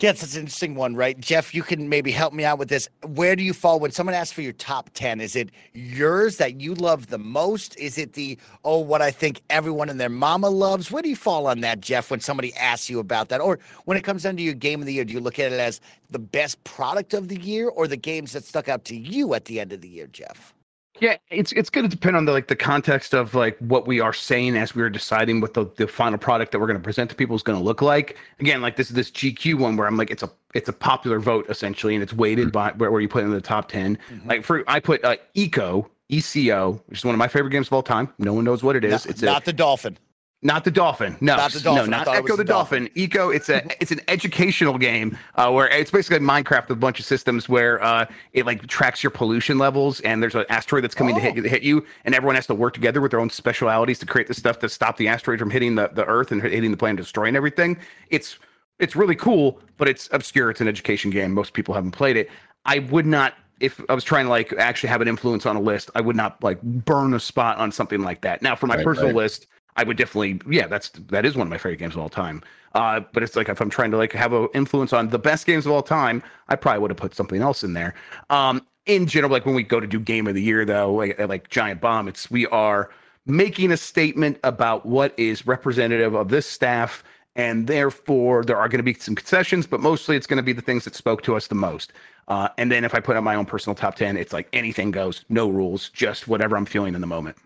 Yeah, it's, an interesting one, right? Jeff, you can maybe help me out with this. Where do you fall when someone asks for your top 10? Is it yours that you love the most? Is it the, oh, what I think everyone and their mama loves? Where do you fall on that, Jeff, when somebody asks you about that? Or when it comes down to your game of the year, do you look at it as the best product of the year or the games that stuck out to you at the end of the year, Jeff? Yeah, it's it's going to depend on the like the context of like what we are saying as we are deciding what the, the final product that we're going to present to people is going to look like. Again, like this is this GQ one where I'm like it's a it's a popular vote essentially, and it's weighted by where, where you put in the top 10 Like for I put uh, Eco ECO, which is one of my favorite games of all time. No one knows what it is. Not, it's not a, the dolphin. Not the dolphin. No, Not the dolphin. No, not Echo the the dolphin. Eco. It's a it's an educational game uh, where it's basically Minecraft with a bunch of systems where uh, it like tracks your pollution levels and there's an asteroid that's coming to hit, hit you and everyone has to work together with their own specialities to create the stuff to stop the asteroid from hitting the, the Earth and hitting the planet, destroying everything. It's it's really cool, but it's obscure. It's an education game. Most people haven't played it. I would not if I was trying to like actually have an influence on a list, I would not like burn a spot on something like that. Now, for my Right, personal right. list, I would definitely, yeah, that's that is one of my favorite games of all time. Uh, but it's like if I'm trying to like have an influence on the best games of all time, I probably would have put something else in there. Um, in general, like when we go to do game of the year, though, like, like Giant Bomb, it's we are making a statement about what is representative of this staff, and therefore there are going to be some concessions, but mostly it's going to be the things that spoke to us the most. Uh, and then if I put on my own personal top ten, it's like anything goes, no rules, just whatever I'm feeling in the moment.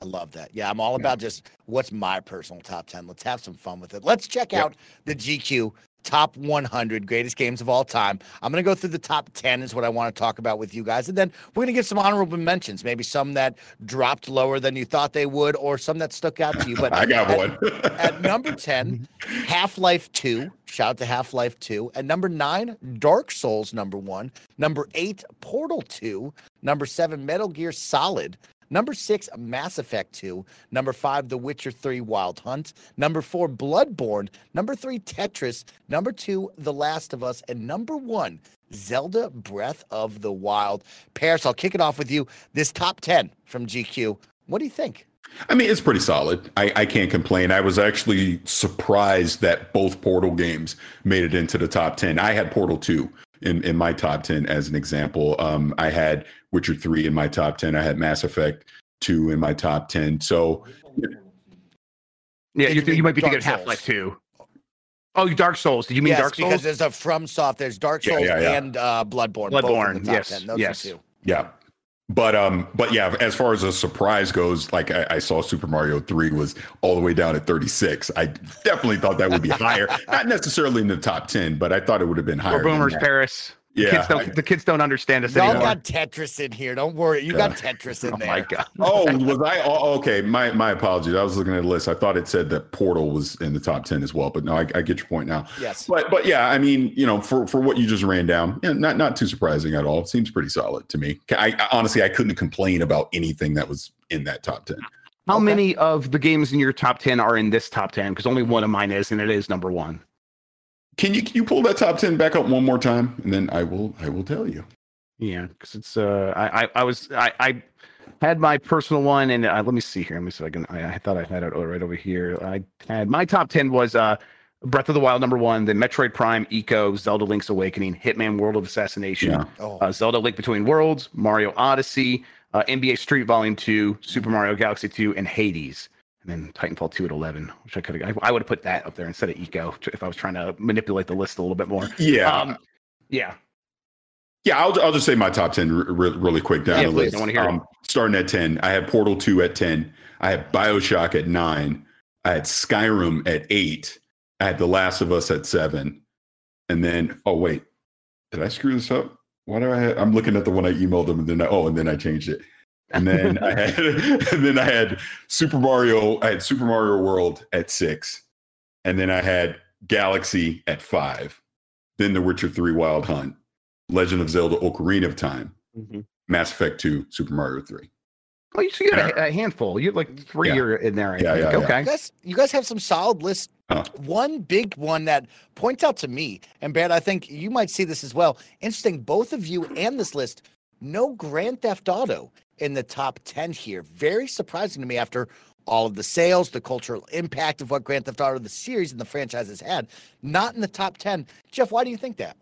I love that. Yeah, I'm all about just what's my personal top 10. Let's have some fun with it. Let's check Yep. out the GQ top 100 greatest games of all time. I'm going to go through the top 10 is what I want to talk about with you guys. And then we're going to get some honorable mentions, maybe some that dropped lower than you thought they would or some that stuck out to you. But [LAUGHS] i got at- one [LAUGHS] At number 10, [LAUGHS] Half Life 2. Shout out to Half Life 2. At number 9, Dark Souls number 1. Number 8, Portal 2. Number 7, Metal Gear Solid. Number 6, Mass Effect 2. Number 5, The Witcher 3 Wild Hunt. Number 4, Bloodborne. Number 3, Tetris. Number 2, The Last of Us. And number 1, Zelda Breath of the Wild. Parris, I'll kick it off with you. This top 10 from GQ. What do you think? I mean, it's pretty solid. I, I can't complain. I was actually surprised that both Portal games made it into the top 10. I had Portal 2 in, in my top 10 as an example. Um, I had Witcher 3 in my top 10. I had Mass Effect 2 in my top 10. So, Yeah, you, you you might be Dark thinking Half Life 2. Oh, Dark Souls. Did you mean yes, Dark Souls? because there's a From Soft, there's Dark Souls yeah, yeah. and uh, Bloodborne. both in Bloodborne, the top yes, 10. Those yes. are two. yeah. But um, but yeah, as far as a surprise goes, like I, I saw Super Mario 3 was all the way down at 36. I definitely thought that would be higher. [LAUGHS] Not necessarily in the top 10, but I thought it would have been higher. We're than boomers, that. Parris. The Yeah, kids don't. I- the kids don't understand us Y'all anymore. got Tetris in here. Don't worry. You got Tetris in oh there. my god. [LAUGHS] Oh, was I? Oh, okay. My my apologies. I was looking at the list. I thought it said that Portal was in the top ten as well, but no, I, I get your point now. Yes. But but yeah, I mean, you know, for for what you just ran down, yeah, not not too surprising at all. It seems pretty solid to me. I, I honestly I couldn't complain about anything that was in that top ten. How Okay. many of the games in your top ten are in this top ten? Because only one of mine is, and it is number one. Can you can you pull that top ten back up one more time, and then I will I will tell you. Yeah, because it's uh, I, I I was I I had my personal one, and uh, let me see here. Let me see if I can. I, I thought I had it right over here. I had my top ten was uh, Breath of the Wild number one, then Metroid Prime, Eco, Zelda Link's Awakening, Hitman World of Assassination, Yeah. Oh, uh, Zelda Link Between Worlds, Mario Odyssey, uh, NBA Street Volume 2, Super Mario Galaxy 2, and Hades. And then Titanfall 2 at 11, which I could have, I, I would have put that up there instead of Eco if I was trying to manipulate the list a little bit more. Yeah. Um, yeah. Yeah, I'll, I'll just say my top 10 re- re- really quick down Yeah, the please, list. I wanna hear it. Um, starting at 10, I had Portal 2 at 10. I had Bioshock at 9. I had Skyrim at 8. I had The Last of Us at 7. And then, oh, wait, did I screw this up? Why do I have, I'm looking at the one I emailed them and then I, oh, and then I changed it. And then I had, [LAUGHS] and then I had Super Mario, I had Super Mario World at 6. and then I had Galaxy at five, then The Witcher Three: Wild Hunt, Legend of Zelda: Ocarina of Time, Mhm. Mass Effect Two, Super Mario Three. Oh, you see, you got a, a handful. You had like three Yeah. are in there. I Yeah, think. yeah, yeah. okay. You guys, you guys have some solid lists. Huh. One big one that points out to me, and Barrett, I think you might see this as well. Interesting, both of you and this list, no Grand Theft Auto in the top 10 here. Very surprising to me after all of the sales, the cultural impact of what Grand Theft Auto, the series and the franchise has had. Not in the top 10. Jeff, why do you think that?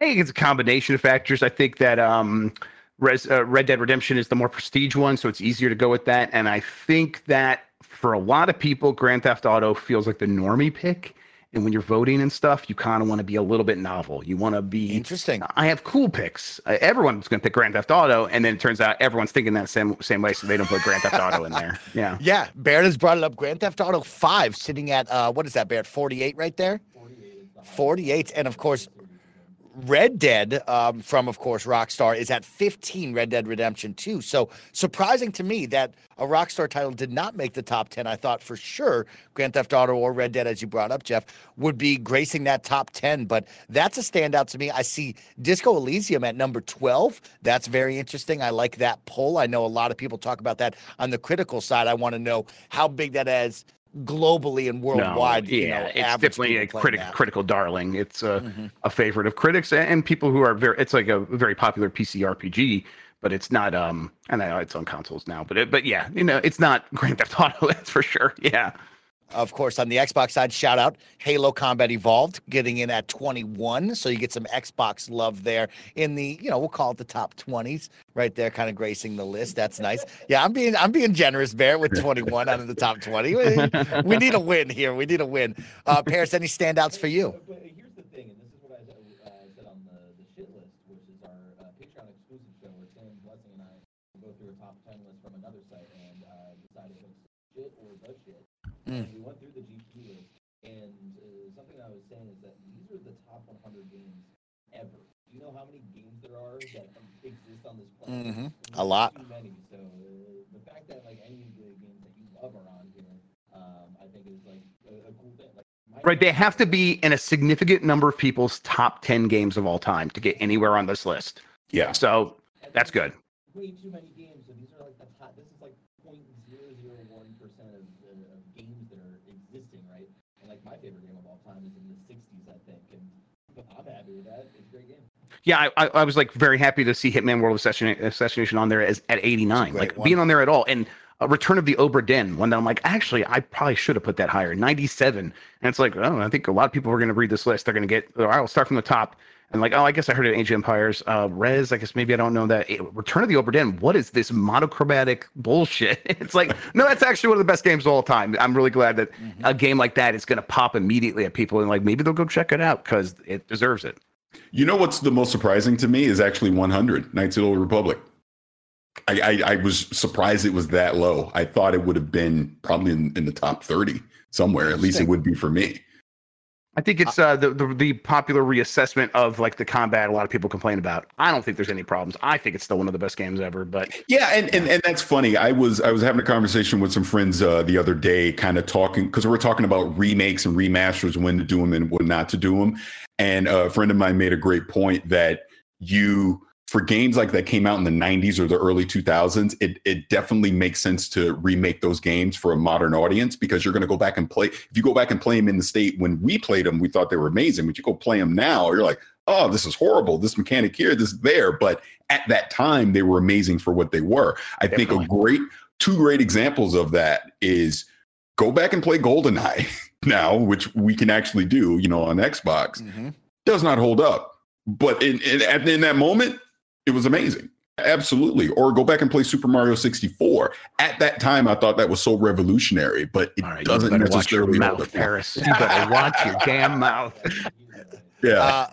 I think it's a combination of factors. I think that um, Res, uh, Red Dead Redemption is the more prestige one, so it's easier to go with that. And I think that for a lot of people, Grand Theft Auto feels like the normie pick. And when you're voting and stuff, you kind of want to be a little bit novel. You want to be Interesting. I have cool picks. Uh, everyone's going to pick Grand Theft Auto, and then it turns out everyone's thinking that same same way, so they don't put Grand Theft Auto in there. [LAUGHS] Yeah. Yeah, Barrett has brought it up. Grand Theft Auto 5 sitting at, uh, what is that, Barrett? 48 right there? 48. And of course, Red Dead um, from, of course, Rockstar is at 15, Red Dead Redemption 2. So surprising to me that a Rockstar title did not make the top 10. I thought for sure Grand Theft Auto or Red Dead, as you brought up, Jeff, would be gracing that top 10. But that's a standout to me. I see Disco Elysium at number 12. That's very interesting. I like that poll. I know a lot of people talk about that on the critical side. I want to know how big that is globally and worldwide. No, yeah, you know, it's definitely a critic, critical darling. It's a, Mhm. a favorite of critics and, and people who are very. It's like a very popular PC RPG, but it's not. Um, and I know it's on consoles now, but it, but yeah, you know, it's not Grand Theft Auto. [LAUGHS] That's for sure. Yeah. Of course, on the Xbox side, shout out Halo Combat Evolved getting in at 21. So you get some Xbox love there in the, you know, we'll call it the top 20s right there, kind of gracing the list. That's nice. Yeah, I'm being I'm being generous, Bear, with 21 out of the top 20. We, need a win here. We need a win. Uh Parris, any standouts for you? But here's the thing, and this is what I said, uh, said on the, the shit list, which is our uh, Patreon exclusive show, where Sam Blessing and I will go through a top 10 list from another site and uh, decide if it's shit or the shit. And we went through the GQ list, and uh, something I was saying is that these are the top 100 games ever. Do you know how many games there are that exist on this planet? Mhm. A lot. Too many. So uh, the fact that like any of the games that you love are on here, um, I think is like a, a cool thing. Like, Right. They have to be in a significant number of people's top 10 games of all time to get anywhere on this list. Yeah. So that's good. way too many games. So these are like the top. This is like 0.001 percent of, uh, of games that are existing, right? And like my favorite game of all time is in the 60s, I think, and I'm happy with that. It's a great game. Yeah, I, I, was like very happy to see Hitman World Assassination, Assassination on there as at 89, like one. being on there at all. And uh, Return of the Obra Dinn, one that I'm like, actually, I probably should have put that higher, 97. And it's like, oh, I think a lot of people are going to read this list. They're going to get, all right, I'll start from the top. And like, oh, I guess I heard of Age of Empires. Uh, Res, I guess maybe I don't know that. Eh, Return of the Obra Dinn, what is this monochromatic bullshit? [LAUGHS] It's like, no, that's actually one of the best games of all time. I'm really glad that a game like that is going to pop immediately at people and like maybe they'll go check it out because it deserves it. You know what's the most surprising to me is actually 100 Knights of the Old Republic. I, I, I was surprised it was that low. I thought it would have been probably in, in the top 30 somewhere. At least it would be for me. I think it's uh, the, the the popular reassessment of like the combat. A lot of people complain about. I don't think there's any problems. I think it's still one of the best games ever. But Yeah, and, and and that's funny. I was I was having a conversation with some friends uh, the other day, kind of talking because we were talking about remakes and remasters, when to do them and when not to do them. And a friend of mine made a great point that you for games like that came out in the 90s or the early 2000s, it it definitely makes sense to remake those games for a modern audience because you're going to go back and play. If you go back and play them in the state when we played them, we thought they were amazing. But you go play them now, you're like, oh, this is horrible. This mechanic here, this there. But at that time, they were amazing for what they were. I think a great two great examples of that is go back and play GoldenEye [LAUGHS] now, which we can actually do, you know, on Xbox. Mhm. Does not hold up, but in in, in that moment, it was amazing. Absolutely. Or go back and play Super Mario 64. At that time, I thought that was so revolutionary, but it all right, you doesn't better watch your necessarily hold mouth, up. Parris. You better watch your damn mouth. [LAUGHS] Yeah. Uh,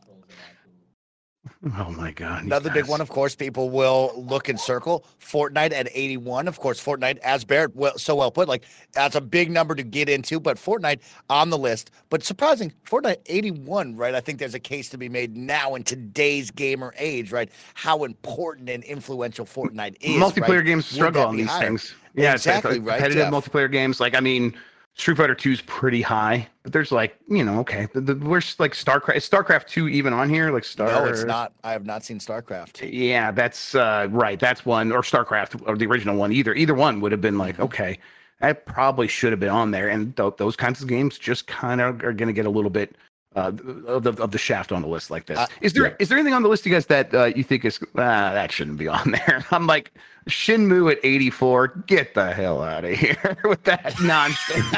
Oh my god! Another big one, of course, people will look and circle Fortnite at 81. Of course, Fortnite, as Barrett well, so well put, like that's a big number to get into, but Fortnite on the list. But surprising, Fortnite 81, right? I think there's a case to be made now in today's gamer age, right? How important and influential Fortnite is. multiplayer right? games struggle on these higher? things. Yeah, like Exactly, right, competitive Jeff? multiplayer games. Like I mean, Street Fighter 2 is pretty high, but there's like, you know, okay. The, the, where's like StarCraft? Is StarCraft 2 even on here? Like Star No, it's not. I have not seen StarCraft. Yeah, that's uh, right. That's one, or StarCraft, or the original one. Either either one would have been like, okay, that probably should have been on there. And th- those kinds of games just kind of are going to get a little bit uh, of the of the shaft on the list like this. Uh, is there yeah. is there anything on the list, you guys, that uh, you think is ah, that shouldn't be on [LAUGHS] there? I'm like Shenmue at 84. Get the hell out of here [LAUGHS] with that nonsense.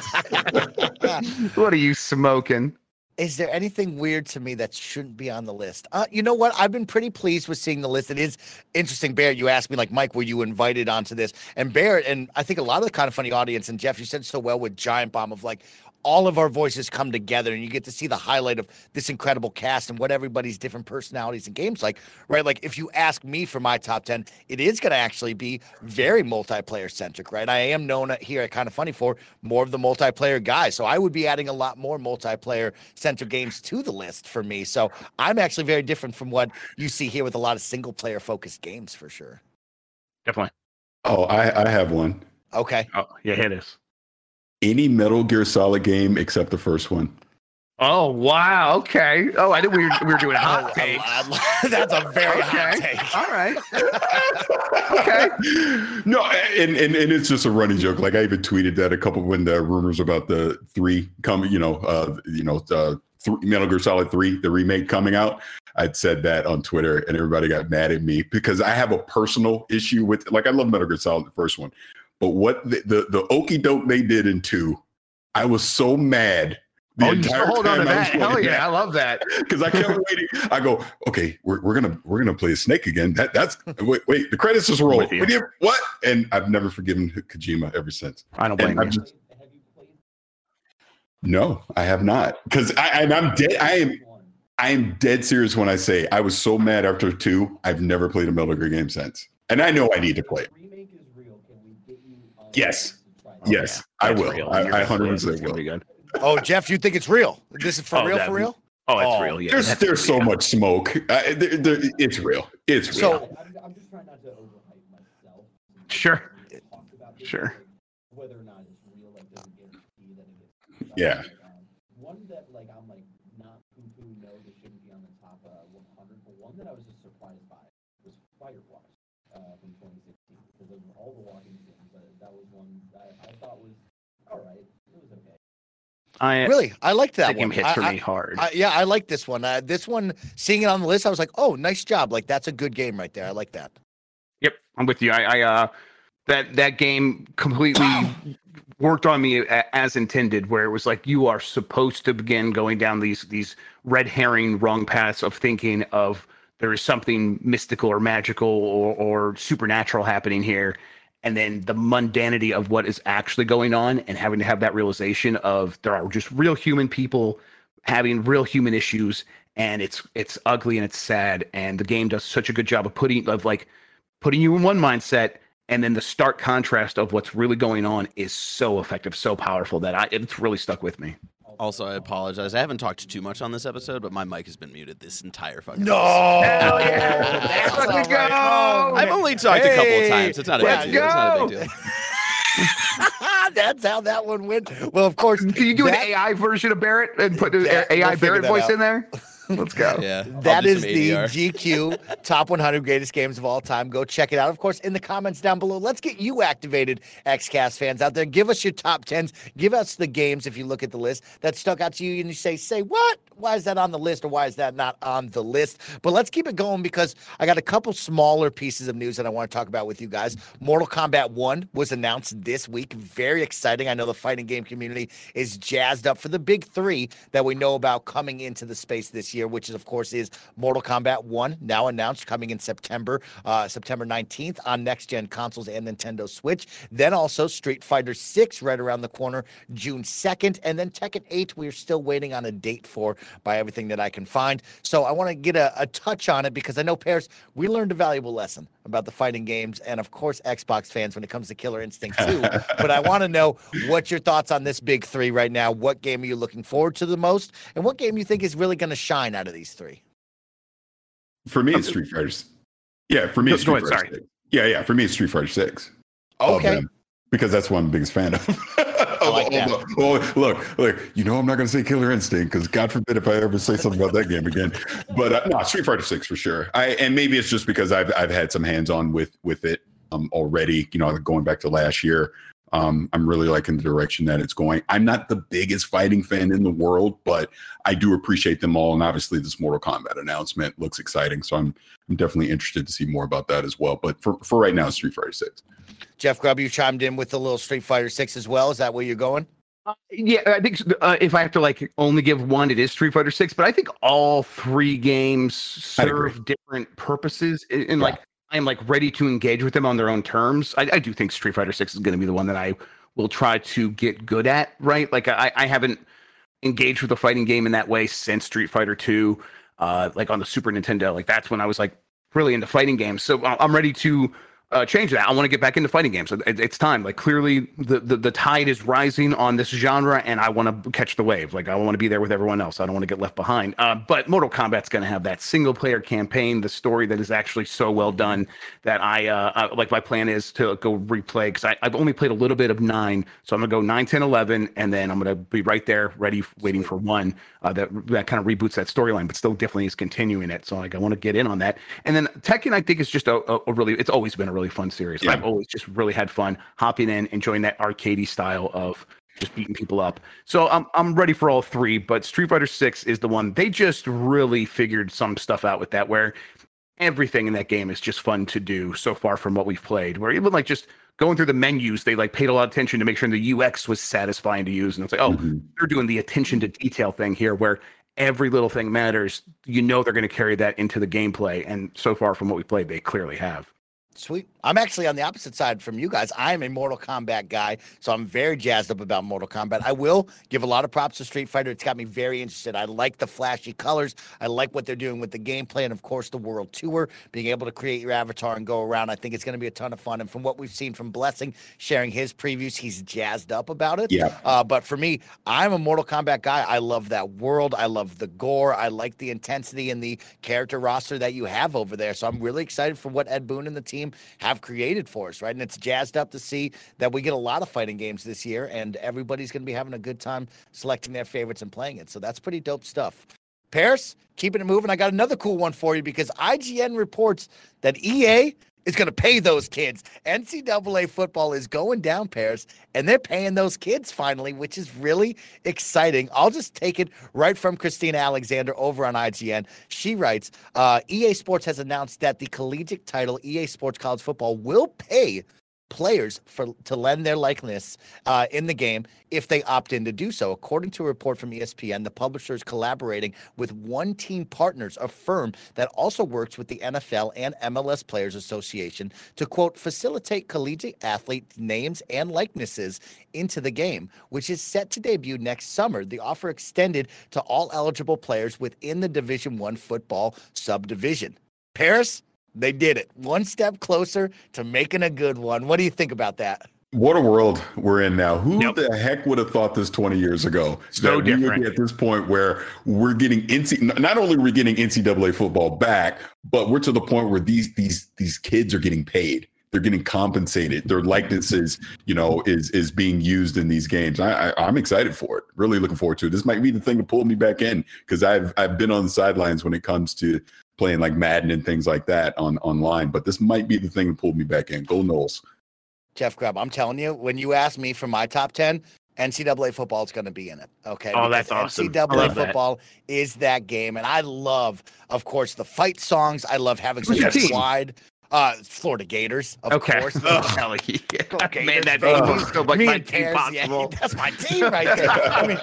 [LAUGHS] what are you smoking? Is there anything weird to me that shouldn't be on the list? Uh, you know what? I've been pretty pleased with seeing the list. It is interesting, Barrett. You asked me, like, Mike, were you invited onto this? And Barrett, and I think a lot of the kind of funny audience, and Jeff, you said so well with Giant Bomb of like, all of our voices come together and you get to see the highlight of this incredible cast and what everybody's different personalities and games like right like if you ask me for my top 10 it is going to actually be very multiplayer centric right i am known here at kind of funny for more of the multiplayer guys so i would be adding a lot more multiplayer centric games to the list for me so i'm actually very different from what you see here with a lot of single player focused games for sure Definitely. Oh, I, I have one. okay Oh, yeah, here it is. Any Metal Gear Solid game except the first one. Oh wow. Okay. Oh, I didn't. We were, we were doing a hot [LAUGHS] takes. [LAUGHS] that's a very hot take All right. [LAUGHS] okay. No, and, and and it's just a running joke. Like I even tweeted that a couple when the rumors about the three coming, you know, uh, you know, uh, th- Metal Gear Solid Three, the remake coming out. I'd said that on Twitter, and everybody got mad at me because I have a personal issue with. Like I love Metal Gear Solid, the first one, but what the the, the okey doke they did in two, I was so mad. The oh, still hold on to that. Hell yeah, I love that. [LAUGHS] because I kept waiting. I go, okay, we're, we're gonna we're gonna play a Snake again. That that's wait wait the credits just roll. You. We did- what? And I've never forgiven Kojima ever since. I don't blame I'm you. just- no, I have not because I and I'm dead. I am I am dead serious when I say I was so mad after two. I've never played a Metal Gear game since, and I know I need to play it. Remake is real. Can we get Yes. Oh, yes, yeah. I will. I- I 100% see it. It's gonna will. be good. oh jeff you think it's real this is for Oh, real that- for real Oh, it's Oh, real. Yeah. there's that's there's so real. much smoke. I, there, there, it's real. It's real. So- I'm, I'm just trying not to overhype myself. Sure. We talked about this, Sure. Whether or not it's real, like doesn't guarantee that it gets. Yeah. Um, one that like I'm like not poo poo no, this shouldn't be on the top uh, 100, but one that I was just surprised by was Firewatch uh, from 2016 because of all the walking sims. Uh, that was one I, I thought was all right. It was okay. I really i liked that that one Hit for I- me hard. I, yeah, I like this one. Uh, this one, seeing it on the list, I was like, "Oh, nice job! Like that's a good game right there. I like that." Yep, I'm with you. I, I uh, that that game completely [COUGHS] worked on me as intended, where it was like you are supposed to begin going down these these red herring wrong paths of thinking of there is something mystical or magical or, or supernatural happening here, and then the mundanity of what is actually going on, and having to have that realization of there are just real human people having real human issues, and it's it's ugly and it's sad, and the game does such a good job of putting of like putting you in one mindset and then the stark contrast of what's really going on is so effective so powerful that I, it's really stuck with me Also, I apologize. I haven't talked too much on this episode, but my mic has been muted this entire fucking. No, Hell [LAUGHS] yeah! That's Let's all right. go! I've only talked a couple of times. It's not a let's big deal. It's not a big deal. [LAUGHS] [LAUGHS] That's how that one went. Well, of course, can you do that, an ai version of barrett and put an That- ai we'll barrett voice out. in there let's go Yeah, I'll That do is some the GQ [LAUGHS] top 100 greatest games of all time. Go check it out. Of course, in the comments down below, let's get you activated, XCast fans out there. Give us your top 10s. Give us the games, if you look at the list, that stuck out to you and you say, say, what? Why is that on the list or why is that not on the list? But let's keep it going because I got a couple smaller pieces of news that I want to talk about with you guys. Mortal Kombat 1 was announced this week. Very exciting. I know the fighting game community is jazzed up for the big three that we know about coming into the space this year, which is, of course, is Mortal Kombat 1, now announced coming in September, uh, September 19th on next gen consoles and Nintendo Switch. Then also Street Fighter 6 right around the corner, June 2nd. And then Tekken 8, we're still waiting on a date for by everything that I can find. So I want to get a, a touch on it because I know, Parris, we learned a valuable lesson about the fighting games and, of course, Xbox fans when it comes to Killer Instinct 2. [LAUGHS] but I want to know what your thoughts on this big three right now. What game are you looking forward to the most? And what game you think is really going to shine out of these three? For me, it's Street Fighter. Yeah, for me, Go- it's Street ahead, Fighter. Six. Yeah, yeah. For me, it's Street Fighter Six. Okay. because that's what I'm the biggest fan of. [LAUGHS] I like that. Look, look. You know, I'm not going to say Killer Instinct because God forbid if I ever say something about that game again. But uh, no, Street Fighter Six for sure. I and maybe it's just because I've I've had some hands on with with it um already. You know, going back to last year. Um, I'm really liking the direction that it's going. I'm not the biggest fighting fan in the world, but I do appreciate them all. And obviously, this Mortal Kombat announcement looks exciting, so I'm I'm definitely interested to see more about that as well. But for for right now, Street Fighter Six. Jeff Grubb, you chimed in with the little Street Fighter Six as well. Is that where you're going? Uh, yeah, I think uh, if I have to like only give one, it is Street Fighter Six. But I think all three games serve different purposes, and, and Yeah. like I'm like ready to engage with them on their own terms. I, I do think Street Fighter Six is going to be the one that I will try to get good at. Right, like I, I haven't engaged with a fighting game in that way since Street Fighter Two, uh, like on the Super Nintendo. Like that's when I was like really into fighting games. So uh, I'm ready to uh, change that. I want to get back into fighting games. It, it's time. Like clearly, the, the the tide is rising on this genre, and I want to catch the wave. Like I want to be there with everyone else. I don't want to get left behind. Uh, but Mortal Kombat's going to have that single player campaign, the story that is actually so well done that I uh, uh like. My plan is to go replay because I've only played a little bit of nine, so I'm gonna go 9, 10, 11, and then I'm gonna be right there, ready, waiting for one uh, that that kind of reboots that storyline, but still definitely is continuing it. So like I want to get in on that. And then Tekken, I think is just a, a, a really. It's always been a really fun series. Yeah. I've always just really had fun hopping in, enjoying that arcadey style of just beating people up. So I'm I'm ready for all three, but Street Fighter 6 is the one they just really figured some stuff out with that where everything in that game is just fun to do so far from what we've played. Where even like just going through the menus, they like paid a lot of attention to make sure the UX was satisfying to use. And it's like, oh, Mhm. they're doing the attention to detail thing here where every little thing matters. You know they're going to carry that into the gameplay. And so far from what we played, they clearly have. Sweet. I'm actually on the opposite side from you guys. I'm a Mortal Kombat guy, so I'm very jazzed up about Mortal Kombat. I will give a lot of props to Street Fighter. It's got me very interested. I like the flashy colors. I like what they're doing with the gameplay and, of course, the world tour, being able to create your avatar and go around. I think it's going to be a ton of fun. And from what we've seen from Blessing sharing his previews, he's jazzed up about it. Yeah. Uh, but for me, I'm a Mortal Kombat guy. I love that world. I love the gore. I like the intensity and the character roster that you have over there. So I'm really excited for what Ed Boon and the team have created for us, right? And it's jazzed up to see that we get a lot of fighting games this year, and everybody's going to be having a good time selecting their favorites and playing it. So that's pretty dope stuff. Parris, keeping it moving. I got another cool one for you because IGN reports that EA is going to pay those kids. NCAA football is going down, Parris, and they're paying those kids finally, which is really exciting. I'll just take it right from Christina Alexander over on IGN. She writes uh, EA Sports has announced that the collegiate title EA Sports College Football will pay players for to lend their likeness uh, in the game if they opt in to do so. According to a report from ESPN, the publisher is collaborating with One Team Partners, a firm that also works with the NFL and MLS Players Association to quote facilitate collegiate athlete names and likenesses into the game, which is set to debut next summer. The offer extended to all eligible players within the Division One football subdivision. Parris, they did it. One step closer to making a good one. What do you think about that? What a world we're in now. Who Yep. the heck would have thought this 20 years ago? So that we would different. be at this point where we're getting NC, not only we're we getting NCAA football back, but we're to the point where these these these kids are getting paid. They're getting compensated. Their likenesses, you know, is is being used in these games. I, I I'm excited for it. Really looking forward to it. This might be the thing to pull me back in because I've I've been on the sidelines when it comes to playing like Madden and things like that on online. But this might be the thing that pulled me back in. Go Noles. Jeff Grubb, I'm telling you, when you ask me for my top 10, NCAA football is going to be in it. Okay. Oh, that's awesome. NCAA football is that game. And I love, of course, the fight songs. I love having Who's such your a team? wide uh Florida Gators, of okay. course. [LAUGHS] Hell yeah. [LAUGHS] Gators, Man, that baby so like my team Pears, yeah, [LAUGHS] that's my team right there. I mean,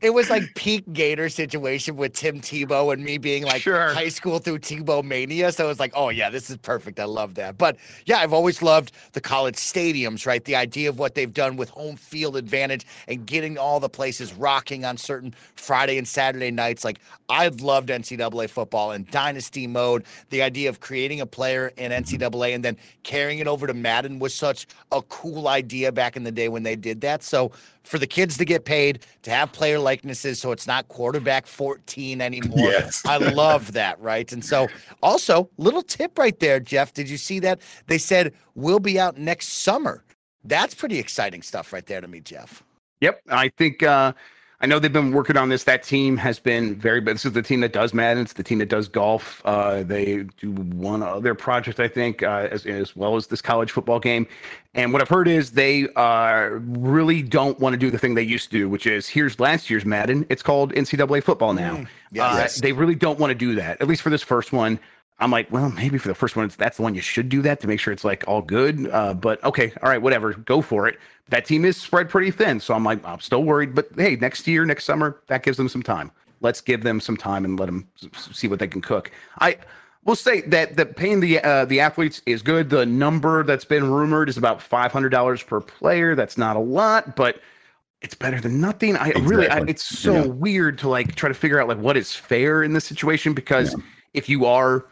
it was like peak Gator situation with Tim Tebow and me being like Sure. high school through Tebow mania. So it's like, oh yeah, this is perfect. I love that. But yeah, I've always loved the college stadiums, right? The idea of what they've done with home field advantage and getting all the places rocking on certain Friday and Saturday nights. Like I've loved NCAA football and dynasty mode. The idea of creating a player in NCAA and then carrying it over to Madden was such a cool idea back in the day when they did that. So for the kids to get paid to have player likenesses so it's not quarterback 14 anymore. Yes. I love that, right? And so also little tip right there, Jeff. Did you see that? They said we'll be out next summer That's pretty exciting stuff right there to me, Jeff. Yep, I think uh, I know they've been working on this. That team has been very. But this is the team that does Madden. It's the team that does golf. Uh, they do one other project, I think, uh, as as well as this college football game. And what I've heard is they uh, really don't want to do the thing they used to do, which is here's last year's Madden. It's called NCAA football now. Mm, yes. Uh, they really don't want to do that, at least for this first one. I'm like, well, maybe for the first one, it's, that's the one you should do that to make sure it's like all good. Uh, but okay, all right, whatever, go for it. That team is spread pretty thin, so I'm like, I'm still worried. But hey, next year, next summer, that gives them some time. Let's give them some time and let them see what they can cook. I will say that the paying the uh, the athletes is good. The number that's been rumored is about five hundred dollars per player. That's not a lot, but it's better than nothing. I really, I, it's so Yeah. weird to like try to figure out like what is fair in this situation because if you are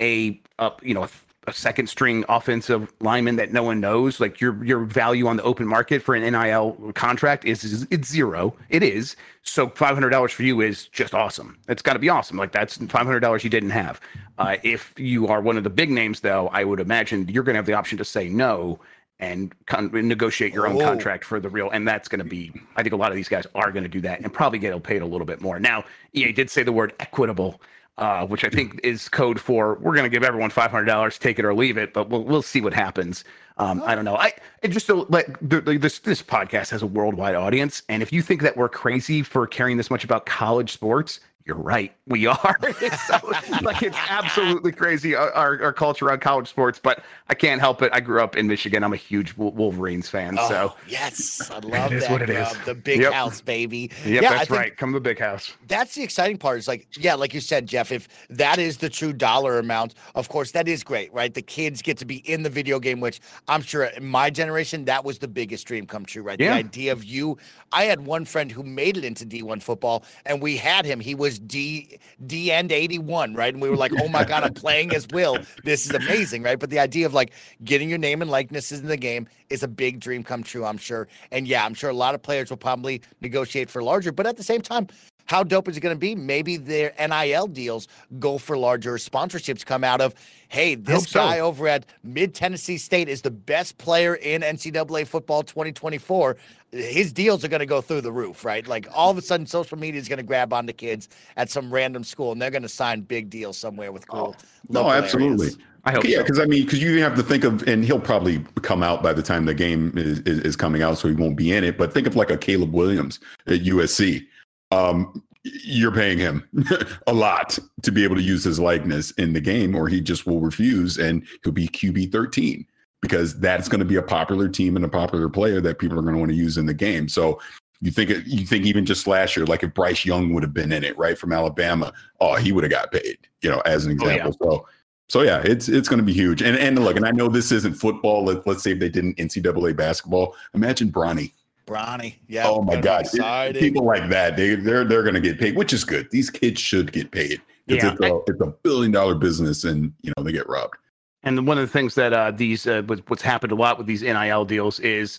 a uh, you know a, a second string offensive lineman that no one knows like your your value on the open market for an NIL contract is, is it's zero. It is. So $500 for you is just awesome. It's got to be awesome. Like that's $500 you didn't have. Uh, if you are one of the big names though I would imagine you're going to have the option to say no and con- negotiate your own Oh. contract for the real and that's going to be i think a lot of these guys are going to do that and probably get paid a little bit more. Now ea did say the word equitable uh, which i think is code for we're going to give everyone $500 take it or leave it but we'll, we'll see what happens. Um, i don't know. I just so, like the, the, this this podcast has a worldwide audience and if you think that we're crazy for caring this much about college sports you're right. We are. [LAUGHS] It's so, like it's absolutely crazy our, our, our culture on college sports, but I can't help it. I grew up in Michigan. I'm a huge Wolverines fan. so Oh, yes, I [LAUGHS] love is that. what it is. Dub. is. The big Yep. house, baby. yep, yeah, that's right. Come to the big house. That's the exciting part. Is like, yeah, like you said, Jeff. If that is the true dollar amount, of course, that is great, right? The kids get to be in the video game, which I'm sure in my generation that was the biggest dream come true, right? Yeah. The idea of you. I had one friend who made it into D1 football, and we had him. He was D D end 81, right? And we were like, oh my god, I'm playing as Will. This is amazing, right? But the idea of like getting your name and likenesses in the game is a big dream come true, I'm sure. And yeah, I'm sure a lot of players will probably negotiate for larger, but at the same time, how dope is it going to be? Maybe their NIL deals go for larger sponsorships come out of, hey, this hope so. guy over at Mid Tennessee State is the best player in NCAA football 2024. His deals are going to go through the roof, right? Like all of a sudden, social media is going to grab onto kids at some random school and they're going to sign big deals somewhere with cool. No, absolutely. areas. I hope yeah, so. because I mean, because you have to think of, and he'll probably come out by the time the game is, is, is coming out, so he won't be in it. But think of like a Caleb Williams at USC. Um, you're paying him [LAUGHS] a lot to be able to use his likeness in the game, or he just will refuse, and he'll be QB 13 because that's going to be a popular team and a popular player that people are going to want to use in the game. So you think you think even just last year, like if Bryce Young would have been in it, right from Alabama, oh, he would have got paid, you know, as an Oh, yeah. example. So so yeah, it's it's going to be huge. And and look, and I know this isn't football. Let, let's say if they did an NCAA basketball, imagine Bronny. Bronny. Yeah. oh my God, exciting. people like that, they they're they're going to get paid, which is good. These kids should get paid. Yeah. it's, a, it's a billion dollar business, and you know they get robbed. And one of the things that uh, these uh, what's happened a lot with these NIL deals is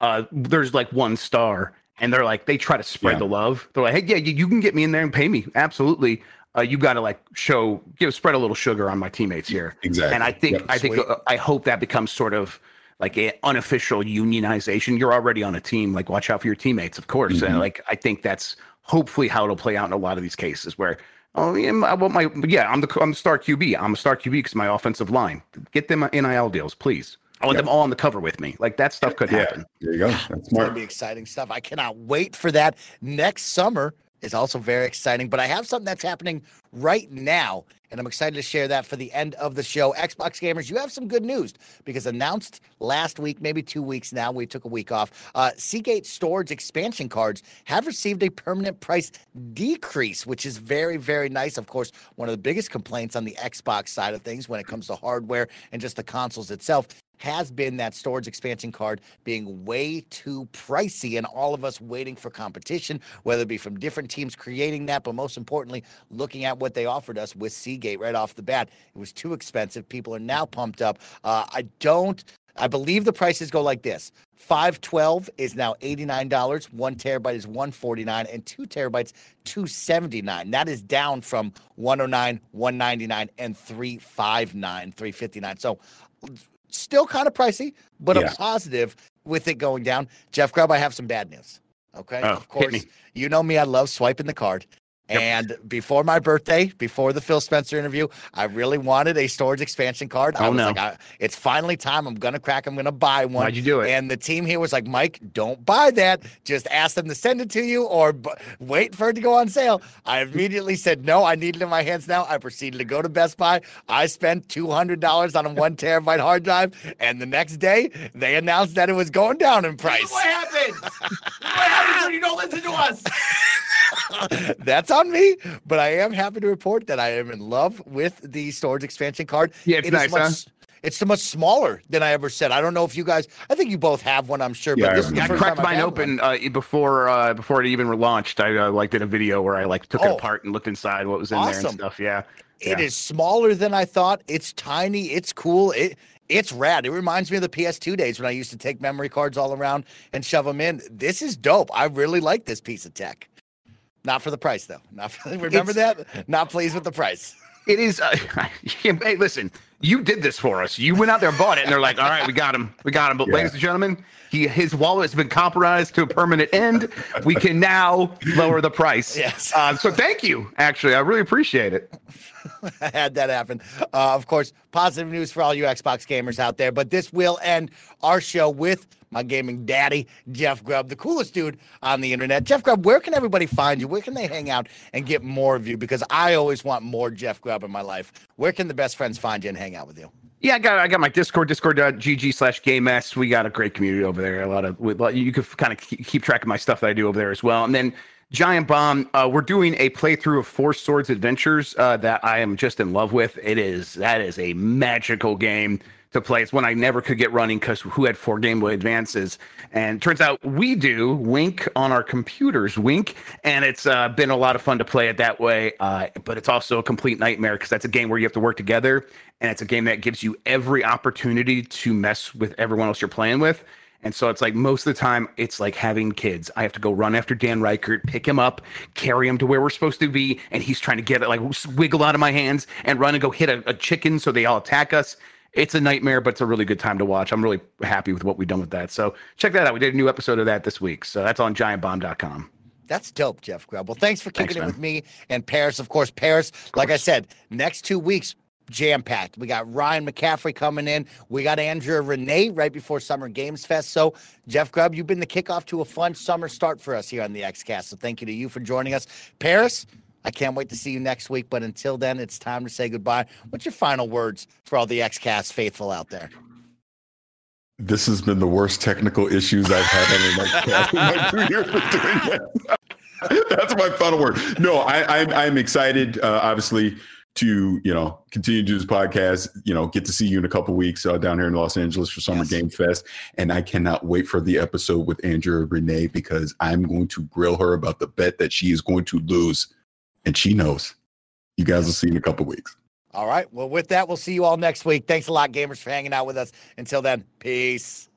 uh, there's like one star, and they're like they try to spread Yeah. the love. They're like, hey, yeah, you, you can get me in there and pay me, absolutely. Uh, you got to like show, give, spread a little sugar on my teammates here. Exactly. And I think Yep. I think Sweet. uh, I hope that becomes sort of like an unofficial unionization. You're already on a team. Like, watch out for your teammates, of course. Mhm. And like, I think that's hopefully how it'll play out in a lot of these cases where. Oh yeah, my, well, my yeah, I'm the I'm the star QB. I'm a star QB because my offensive line. Get them NIL deals, please. I want Yep. them all on the cover with me. Like that stuff could Yeah, happen. there you go. That's It's going to be exciting stuff. I cannot wait for that. Next summer is also very exciting, but I have something that's happening right now, and I'm excited to share that for the end of the show. Xbox gamers, you have some good news because announced last week, maybe two weeks now, we took a week off. Uh, Seagate storage expansion cards have received a permanent price decrease, which is very, very nice. Of course, one of the biggest complaints on the Xbox side of things when it comes to hardware and just the consoles itself has been that storage expansion card being way too pricey and all of us waiting for competition, whether it be from different teams creating that, but most importantly, looking at what they offered us with Seagate right off the bat. It was too expensive. People are now pumped up. Uh, I don't. I believe the prices go like this. 512 is now $89, 1 terabyte is 149 and 2 terabytes 279. That is down from 109, 199 and 359, 359. So still kind of pricey, but Yeah. a positive with it going down, Jeff Grubb, I have some bad news. Okay. Oh, of course, you know me. I love swiping the card. And before my birthday, before the Phil Spencer interview, I really wanted a storage expansion card. I Oh, was no. like, I, it's finally time. I'm gonna crack. I'm gonna buy one. Why'd you do it? And the team here was like, Mike, don't buy that. Just ask them to send it to you or b- wait for it to go on sale. I immediately said, no, I need it in my hands now. I proceeded to go to Best Buy. I spent $200 on a one terabyte hard drive. And the next day, they announced that it was going down in price. What happened? what happens when you don't listen to us? [LAUGHS] That's on me. But I am happy to report that I am in love with the storage expansion card. Yeah, it's It is nice, much, huh? It's so much smaller than I ever said. I don't know if you guys. I think you both have one. I'm sure. Yeah, I but this is the I first cracked time mine open uh, before uh, before it even launched. I uh, like did a video where I like took it Oh. apart and looked inside what was in there Awesome. and stuff. Yeah. It Yeah. is smaller than I thought. It's tiny. It's cool. It it's rad. It reminds me of the PS2 days when I used to take memory cards all around and shove them in. This is dope. I really like this piece of tech. Not for the price though. Not for, remember that. Not pleased with the price. It is. Uh, [LAUGHS] hey, listen, you did this for us. You went out there and bought it, and they're like, "All right, we got him. We got him." But, Yeah. ladies and gentlemen, he his wallet has been compromised to a permanent end. We can now lower the price. Yes. Uh, so, thank you. Actually, I really appreciate it. I [LAUGHS] had that happen. Uh, of course, positive news for all you Xbox gamers out there. But this will end our show with my gaming daddy, Jeff Grubb, the coolest dude on the internet. Jeff Grubb, where can everybody find you? Where can they hang out and get more of you? Because I always want more Jeff Grubb in my life. Where can the best friends find you and hang out with you? Yeah, I got I got my Discord, discord.gg slash game s. We got a great community over there. A lot of with, you could kind of keep track of my stuff that I do over there as well. And then Giant Bomb, uh, we're doing a playthrough of Four Swords Adventures uh, that I am just in love with. It is that is a magical game to play. It's one I never could get running because who had four Game Boy Advances? And turns out we do Wink on our computers, Wink, and it's uh, been a lot of fun to play it that way. Uh, but it's also a complete nightmare because that's a game where you have to work together, and it's a game that gives you every opportunity to mess with everyone else you're playing with. And so it's like most of the time, it's like having kids. I have to go run after Dan Ryckert, pick him up, carry him to where we're supposed to be, and he's trying to get it like wiggle out of my hands and run and go hit a, a chicken so they all attack us. It's a nightmare, but it's a really good time to watch. I'm really happy with what we've done with that. So check that out. We did a new episode of that this week. So that's on giantbomb.com. That's dope, Jeff Grubb. Well, thanks for kicking Thanks, it man. with me and Parris. Of course, Parris, like I said, next two weeks, jam packed. We got Ryan McCaffrey coming in. We got Andrea Renee right before Summer Games Fest. So, Jeff Grubb, you've been the kickoff to a fun summer start for us here on the XCast. So, thank you to you for joining us. Parris, I can't wait to see you next week. But until then, it's time to say goodbye. What's your final words for all the XCast faithful out there? This has been the worst technical issues I've had on my podcast in my [LAUGHS] [LAUGHS] two years of doing this. [LAUGHS] That's my final word. No, I, I'm I'm excited. Uh, obviously, to you know continue to do this podcast. You know, get to see you in a couple weeks uh, down here in Los Angeles for Summer Yes. Game Fest, and I cannot wait for the episode with Andrea Renee because I'm going to grill her about the bet that she is going to lose, and she knows. You guys will see in a couple weeks. All right. Well, with that, we'll see you all next week. Thanks a lot, gamers, for hanging out with us. Until then, peace.